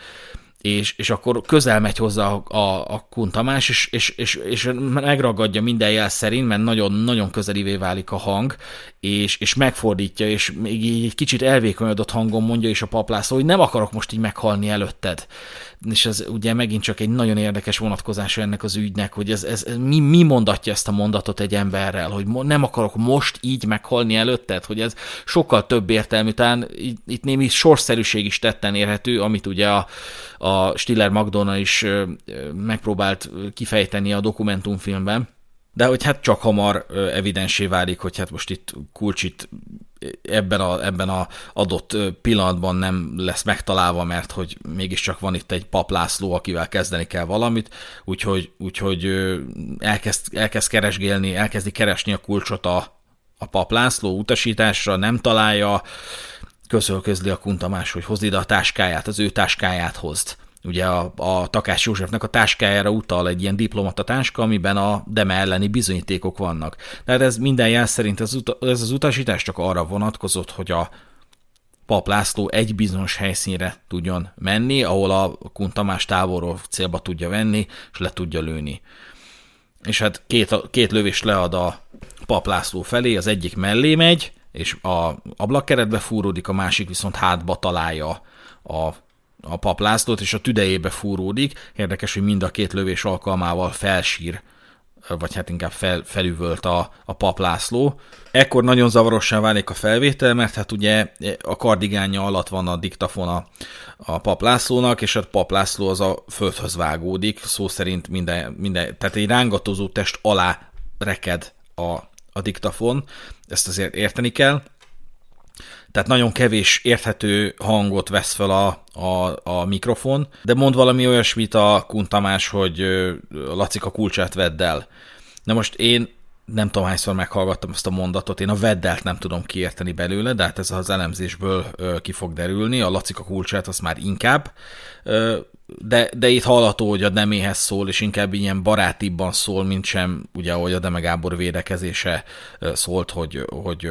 és, és akkor közel megy hozzá a, a, a Kun Tamás, és, és, és, és megragadja minden jel szerint, mert nagyon-nagyon közelivé válik a hang, és, és megfordítja, és még így egy kicsit elvékonyodott hangon mondja is a paplászó, hogy nem akarok most így meghalni előtted és ez ugye megint csak egy nagyon érdekes vonatkozása ennek az ügynek, hogy ez, ez, ez mi, mi mondatja ezt a mondatot egy emberrel, hogy nem akarok most így meghalni előtted, hogy ez sokkal több értelmű, talán itt némi sorszerűség is tetten érhető, amit ugye a, a Stiller Magdona is megpróbált kifejteni a dokumentumfilmben, de hogy hát csak hamar evidensé válik, hogy hát most itt kulcsit ebben a, ebben a adott pillanatban nem lesz megtalálva, mert hogy mégiscsak van itt egy paplászló, akivel kezdeni kell valamit, úgyhogy, úgyhogy elkezd, elkezd keresgélni, elkezdi keresni a kulcsot a, a paplászló utasításra, nem találja, közölközli a kuntamás, hogy hozd ide a táskáját, az ő táskáját hozd ugye a, a Takás Józsefnek a táskájára utal egy ilyen diplomata táska, amiben a Deme elleni bizonyítékok vannak. Tehát ez minden jel szerint ez, ez az utasítás csak arra vonatkozott, hogy a Pap László egy bizonyos helyszínre tudjon menni, ahol a Kun Tamás távolról célba tudja venni, és le tudja lőni. És hát két, két lövés lead a Pap László felé, az egyik mellé megy, és a ablakkeretbe fúródik, a másik viszont hátba találja a a pap Lászlót, és a tüdejébe fúródik. Érdekes, hogy mind a két lövés alkalmával felsír, vagy hát inkább fel, felüvölt a, a pap László. Ekkor nagyon zavarossá válik a felvétel, mert hát ugye a kardigánja alatt van a diktafon a, a pap és a pap László az a földhöz vágódik, szó szerint minden, minden tehát egy rángatozó test alá reked a, a diktafon, ezt azért érteni kell tehát nagyon kevés érthető hangot vesz fel a, a, a mikrofon, de mond valami olyasmit a Kun Tamás, hogy Lacika kulcsát vedd el. Na most én nem tudom hányszor meghallgattam ezt a mondatot, én a veddelt nem tudom kiérteni belőle, de hát ez az elemzésből ki fog derülni, a Lacika kulcsát az már inkább, de, de itt hallható, hogy a neméhez szól, és inkább ilyen barátibban szól, mint sem, ugye, ahogy a Deme Gábor védekezése szólt, hogy, hogy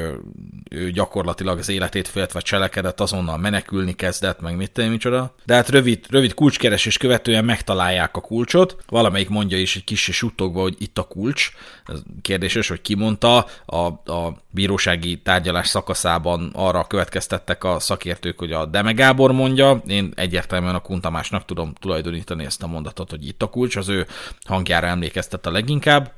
ő gyakorlatilag az életét féltve cselekedett, azonnal menekülni kezdett, meg mit tenni, micsoda. De hát rövid, rövid kulcskeresés követően megtalálják a kulcsot, valamelyik mondja is egy kis és utogva, hogy itt a kulcs. Ez kérdéses, hogy ki mondta, a, a bírósági tárgyalás szakaszában arra következtettek a szakértők, hogy a Deme Gábor mondja, én egyértelműen a Kuntamásnak tudom tudom tulajdonítani ezt a mondatot, hogy itt a kulcs, az ő hangjára emlékeztet a leginkább.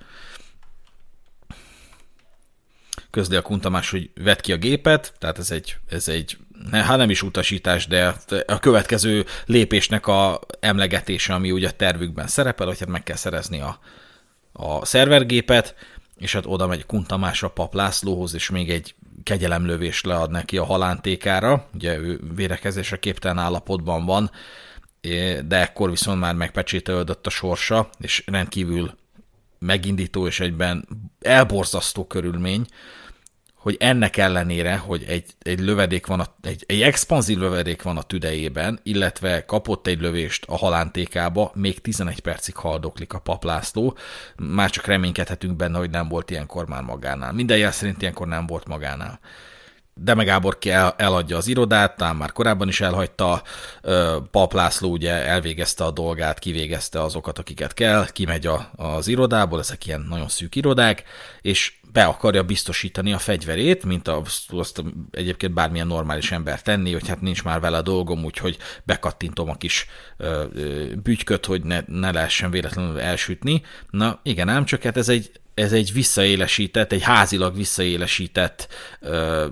Közli a kuntamás, hogy vett ki a gépet, tehát ez egy, ez egy hát nem is utasítás, de a következő lépésnek a emlegetése, ami ugye a tervükben szerepel, hogy hát meg kell szerezni a, a szervergépet, és hát oda megy Kuntamás a pap Lászlóhoz, és még egy kegyelemlövést lead neki a halántékára, ugye ő vérekezésre képtelen állapotban van, de ekkor viszont már megpecsételődött a sorsa, és rendkívül megindító és egyben elborzasztó körülmény, hogy ennek ellenére, hogy egy, egy lövedék van, a, egy, egy expanzív lövedék van a tüdejében, illetve kapott egy lövést a halántékába, még 11 percig haldoklik a paplászló, már csak reménykedhetünk benne, hogy nem volt ilyenkor már magánál. Minden jel szerint ilyenkor nem volt magánál. Deme Gábor el, eladja az irodát, talán már korábban is elhagyta, Pap László ugye elvégezte a dolgát, kivégezte azokat, akiket kell, kimegy az irodából, ezek ilyen nagyon szűk irodák, és be akarja biztosítani a fegyverét, mint a, azt egyébként bármilyen normális ember tenni, hogy hát nincs már vele dolgom, úgyhogy bekattintom a kis bütyköt, hogy ne, ne lehessen véletlenül elsütni. Na igen, ám csak hát ez egy ez egy visszaélesített, egy házilag visszaélesített ö,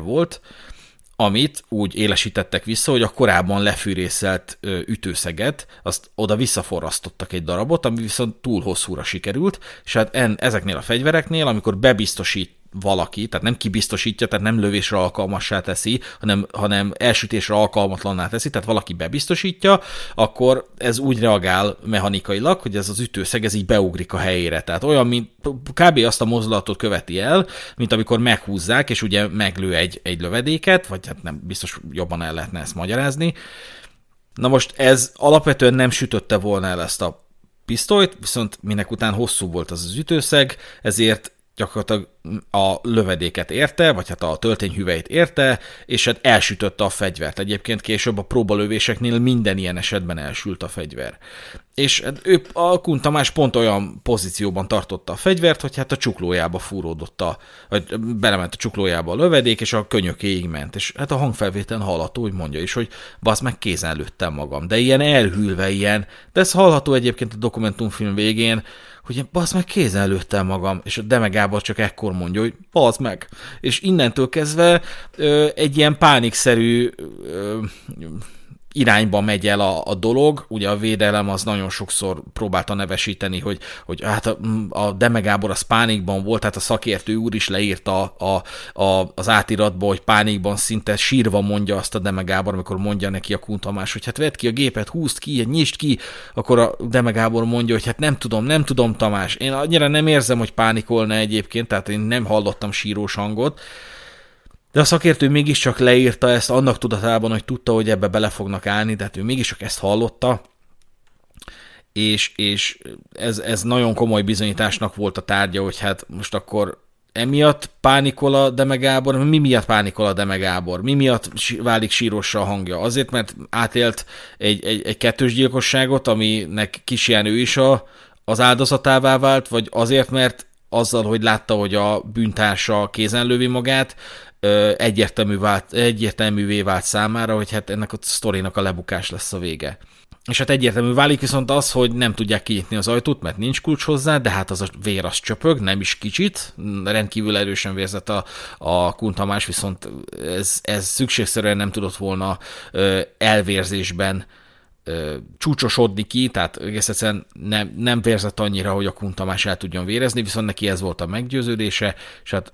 volt, amit úgy élesítettek vissza, hogy a korábban lefűrészelt ütőszeget, azt oda visszaforrasztottak egy darabot, ami viszont túl hosszúra sikerült, és hát en, ezeknél a fegyvereknél, amikor bebiztosít valaki, tehát nem kibiztosítja, tehát nem lövésre alkalmassá teszi, hanem, hanem elsütésre alkalmatlanná teszi, tehát valaki bebiztosítja, akkor ez úgy reagál mechanikailag, hogy ez az ütőszeg ez így beugrik a helyére. Tehát olyan, mint kb. azt a mozdulatot követi el, mint amikor meghúzzák, és ugye meglő egy, egy lövedéket, vagy hát nem biztos jobban el lehetne ezt magyarázni. Na most ez alapvetően nem sütötte volna el ezt a pisztolyt, viszont minek után hosszú volt az az ütőszeg, ezért gyakorlatilag a lövedéket érte, vagy hát a töltényhüveit érte, és hát elsütötte a fegyvert. Egyébként később a próbalövéseknél minden ilyen esetben elsült a fegyver. És hát ő, a Kun Tamás pont olyan pozícióban tartotta a fegyvert, hogy hát a csuklójába fúródott a, vagy belement a csuklójába a lövedék, és a könyökéig ment. És hát a hangfelvételen hallható, hogy mondja is, hogy basz meg kézen lőttem magam. De ilyen elhűlve ilyen, de ez hallható egyébként a dokumentumfilm végén, hogy én basz meg kézen lőttem magam, és a Deme Gábor csak ekkor mondja, hogy basz meg. És innentől kezdve ö, egy ilyen pánikszerű ö, irányba megy el a, a dolog. Ugye a védelem az nagyon sokszor próbálta nevesíteni, hogy, hogy hát a, a Demegábor az pánikban volt, hát a szakértő úr is leírta a, a, az átiratba, hogy pánikban szinte sírva mondja azt a Demegábor, amikor mondja neki a Kuntamás, hogy hát vedd ki a gépet, húzd ki, nyisd ki, akkor a Demegábor mondja, hogy hát nem tudom, nem tudom Tamás, én annyira nem érzem, hogy pánikolna egyébként, tehát én nem hallottam sírós hangot, De a szakértő mégiscsak leírta ezt annak tudatában, hogy tudta, hogy ebbe bele fognak állni, tehát ő mégiscsak ezt hallotta, és, és ez, ez nagyon komoly bizonyításnak volt a tárgya, hogy hát most akkor emiatt pánikol a Deme Gábor, mi miatt pánikol a Deme mi miatt válik sírosra a hangja? Azért, mert átélt egy, egy, egy kettős gyilkosságot, aminek kisján ő is a, az áldozatává vált, vagy azért, mert azzal, hogy látta, hogy a bűntársa kézen lövi magát, egyértelmű vált, egyértelművé vált számára, hogy hát ennek a sztorinak a lebukás lesz a vége. És hát egyértelmű válik viszont az, hogy nem tudják kinyitni az ajtót, mert nincs kulcs hozzá, de hát az a vér az csöpög, nem is kicsit, rendkívül erősen vérzett a, a kuntamás, viszont ez, ez szükségszerűen nem tudott volna elvérzésben csúcsosodni ki, tehát egész egyszerűen nem, nem vérzett annyira, hogy a kuntamás el tudjon vérezni, viszont neki ez volt a meggyőződése, és hát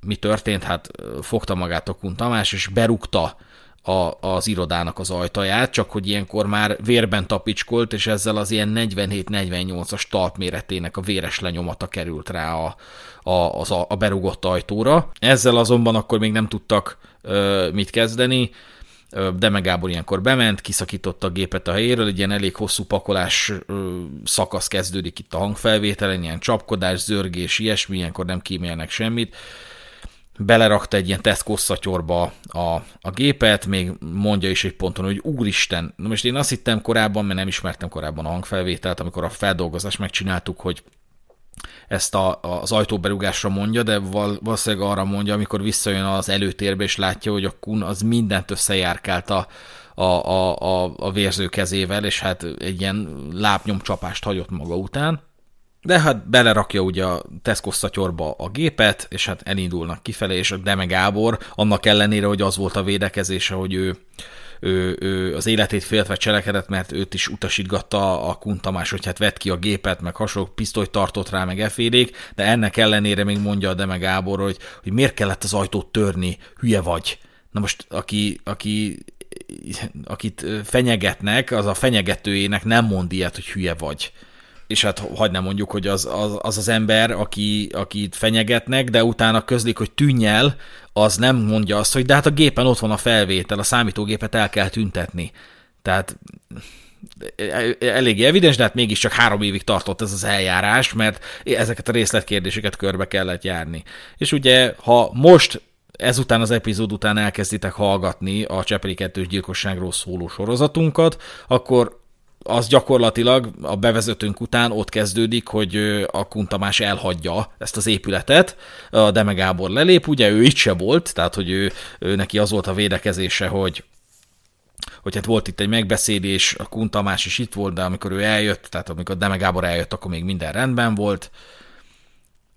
mi történt? Hát fogta magát a kuntamás, és berúgta a, az irodának az ajtaját, csak hogy ilyenkor már vérben tapicskolt, és ezzel az ilyen 47-48-as talpméretének a véres lenyomata került rá a, a, az a, a berugott ajtóra. Ezzel azonban akkor még nem tudtak ö, mit kezdeni, de meg Gábor ilyenkor bement, kiszakította a gépet a helyéről, egy ilyen elég hosszú pakolás szakasz kezdődik itt a hangfelvételen, ilyen csapkodás, zörgés, ilyesmi, ilyenkor nem kímélnek semmit, belerakta egy ilyen tesztkosszatyorba a, a gépet, még mondja is egy ponton, hogy úristen, na most én azt hittem korábban, mert nem ismertem korábban a hangfelvételt, amikor a feldolgozást megcsináltuk, hogy ezt a, az ajtóberugásra mondja, de val, valószínűleg arra mondja, amikor visszajön az előtérbe, és látja, hogy a kun az mindent összejárkált a, a, a, a, a vérző kezével, és hát egy ilyen lábnyomcsapást hagyott maga után. De hát belerakja ugye a Tesco szatyorba a gépet, és hát elindulnak kifelé, és a Deme Gábor, annak ellenére, hogy az volt a védekezése, hogy ő, ő, ő az életét féltve cselekedett, mert őt is utasítgatta a kuntamás, hogy hát vett ki a gépet, meg hasonló pisztolyt tartott rá, meg efélék, de ennek ellenére még mondja a Deme Gábor, hogy, hogy miért kellett az ajtót törni, hülye vagy. Na most, aki, aki akit fenyegetnek, az a fenyegetőjének nem mond ilyet, hogy hülye vagy és hát hagyd nem mondjuk, hogy az az, az, az ember, aki, akit fenyegetnek, de utána közlik, hogy tűnj el, az nem mondja azt, hogy de hát a gépen ott van a felvétel, a számítógépet el kell tüntetni. Tehát elég evidens, de hát mégiscsak három évig tartott ez az eljárás, mert ezeket a részletkérdéseket körbe kellett járni. És ugye, ha most ezután az epizód után elkezditek hallgatni a Csepeli kettős gyilkosságról szóló sorozatunkat, akkor az gyakorlatilag a bevezetőnk után ott kezdődik, hogy a Kuntamás elhagyja ezt az épületet, a Deme Gábor lelép, ugye ő itt se volt, tehát hogy ő, ő neki az volt a védekezése, hogy hogy hát volt itt egy megbeszélés, a Kuntamás is itt volt, de amikor ő eljött, tehát amikor Deme Gábor eljött, akkor még minden rendben volt,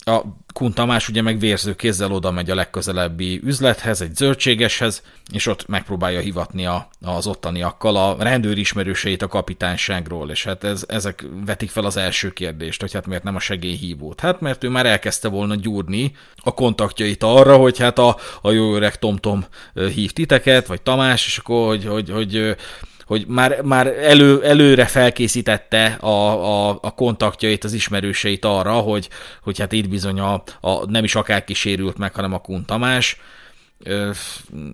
a Kun Tamás ugye meg vérző kézzel oda megy a legközelebbi üzlethez, egy zöldségeshez, és ott megpróbálja hivatni a, az ottaniakkal a rendőr ismerőseit a kapitányságról, és hát ez, ezek vetik fel az első kérdést, hogy hát miért nem a segélyhívót. Hát mert ő már elkezdte volna gyúrni a kontaktjait arra, hogy hát a, a jó öreg Tomtom hív titeket, vagy Tamás, és akkor hogy, hogy, hogy hogy már, már elő, előre felkészítette a, a, a kontaktjait, az ismerőseit arra, hogy, hogy hát itt bizony a, a nem is akárki sérült meg, hanem a Kun Tamás,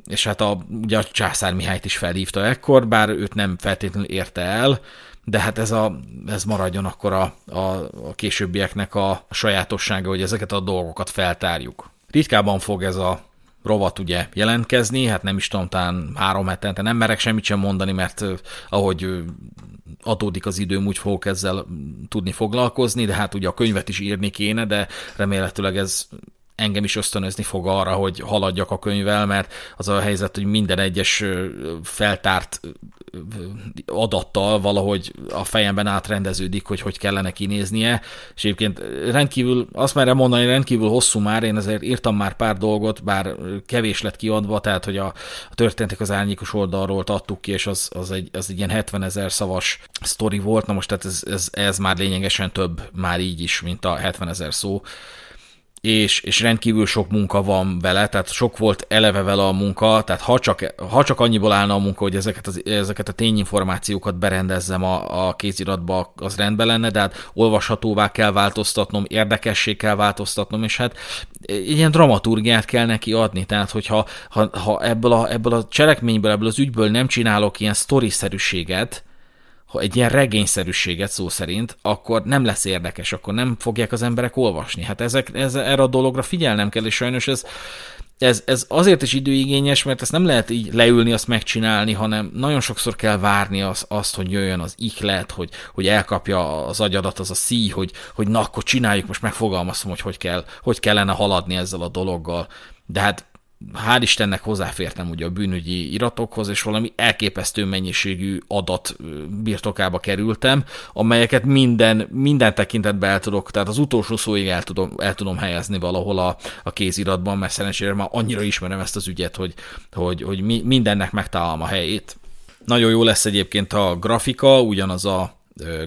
és hát a, ugye a Császár Mihályt is felhívta ekkor, bár őt nem feltétlenül érte el, de hát ez, a, ez maradjon akkor a, a, a későbbieknek a sajátossága, hogy ezeket a dolgokat feltárjuk. Ritkában fog ez a rovat ugye jelentkezni, hát nem is tudom, talán három hetente nem merek semmit sem mondani, mert ahogy adódik az időm, úgy fogok ezzel tudni foglalkozni, de hát ugye a könyvet is írni kéne, de remélhetőleg ez engem is ösztönözni fog arra, hogy haladjak a könyvvel, mert az a helyzet, hogy minden egyes feltárt adattal valahogy a fejemben átrendeződik, hogy hogy kellene kinéznie, és egyébként rendkívül, azt merem mondani, rendkívül hosszú már, én ezért írtam már pár dolgot, bár kevés lett kiadva, tehát hogy a, a történtek az árnyékos oldalról adtuk ki, és az, az, egy, az egy ilyen 70 ezer szavas sztori volt, na most tehát ez, ez, ez már lényegesen több már így is, mint a 70 ezer szó, és, és rendkívül sok munka van vele, tehát sok volt eleve vele a munka, tehát ha csak, ha csak annyiból állna a munka, hogy ezeket, az, ezeket a tényinformációkat berendezzem a, a kéziratba, az rendben lenne, de hát olvashatóvá kell változtatnom, érdekessé kell változtatnom, és hát ilyen dramaturgiát kell neki adni, tehát hogyha ha, ha ebből, a, ebből a cselekményből, ebből az ügyből nem csinálok ilyen sztoriszerűséget, ha egy ilyen regényszerűséget szó szerint, akkor nem lesz érdekes, akkor nem fogják az emberek olvasni. Hát ezek, ez, erre a dologra figyelnem kell, és sajnos ez, ez, ez azért is időigényes, mert ezt nem lehet így leülni, azt megcsinálni, hanem nagyon sokszor kell várni az, azt, hogy jöjjön az iklet, hogy, hogy elkapja az agyadat az a szí, hogy, hogy na, akkor csináljuk, most megfogalmazom, hogy hogy, kell, hogy kellene haladni ezzel a dologgal. De hát hál' Istennek hozzáfértem ugye a bűnügyi iratokhoz, és valami elképesztő mennyiségű adat birtokába kerültem, amelyeket minden, minden tekintetben el tudok, tehát az utolsó szóig el tudom, el tudom helyezni valahol a, a kéziratban, mert szerencsére már annyira ismerem ezt az ügyet, hogy, hogy, hogy mi, mindennek megtalálom a helyét. Nagyon jó lesz egyébként a grafika, ugyanaz a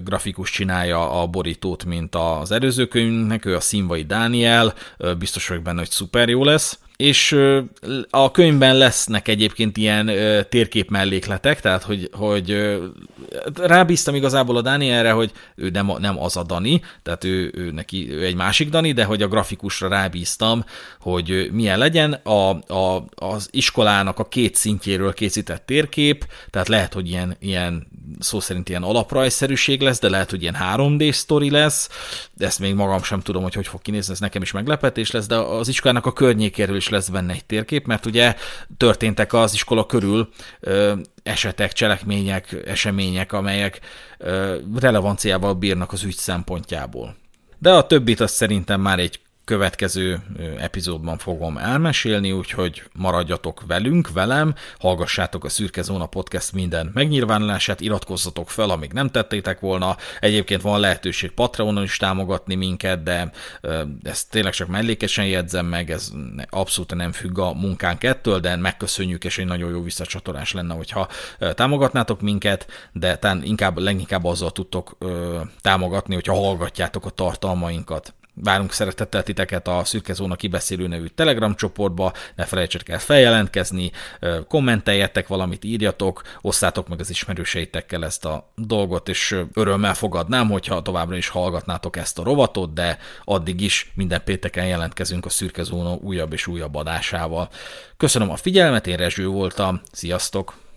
grafikus csinálja a borítót, mint az előző könyvnek, ő a Színvai Dániel, biztos vagyok benne, hogy szuper jó lesz és a könyvben lesznek egyébként ilyen térkép mellékletek, tehát hogy, hogy rábíztam igazából a Danielre, hogy ő nem, nem az a Dani, tehát ő, ő neki ő egy másik Dani, de hogy a grafikusra rábíztam, hogy milyen legyen. A, a, az iskolának a két szintjéről készített térkép, tehát lehet, hogy ilyen, ilyen szó szerint ilyen alaprajszerűség lesz, de lehet, hogy ilyen 3D sztori lesz, ezt még magam sem tudom, hogy hogy fog kinézni, ez nekem is meglepetés lesz, de az iskolának a környékéről is lesz benne egy térkép, mert ugye történtek az iskola körül ö, esetek, cselekmények, események, amelyek ö, relevanciával bírnak az ügy szempontjából. De a többit azt szerintem már egy következő epizódban fogom elmesélni, úgyhogy maradjatok velünk, velem, hallgassátok a Szürke Zóna Podcast minden megnyilvánulását, iratkozzatok fel, amíg nem tettétek volna. Egyébként van lehetőség Patreonon is támogatni minket, de ezt tényleg csak mellékesen jegyzem meg, ez abszolút nem függ a munkánk ettől, de megköszönjük, és egy nagyon jó visszacsatolás lenne, hogyha támogatnátok minket, de talán inkább, leginkább azzal tudtok támogatni, hogyha hallgatjátok a tartalmainkat. Várunk szeretettel titeket a Szürke Zóna kibeszélő nevű Telegram csoportba, ne felejtsetek el feljelentkezni, kommenteljetek valamit, írjatok, osszátok meg az ismerőseitekkel ezt a dolgot, és örömmel fogadnám, hogyha továbbra is hallgatnátok ezt a rovatot, de addig is minden pénteken jelentkezünk a Szürke Zóna újabb és újabb adásával. Köszönöm a figyelmet, én Rezső voltam, sziasztok!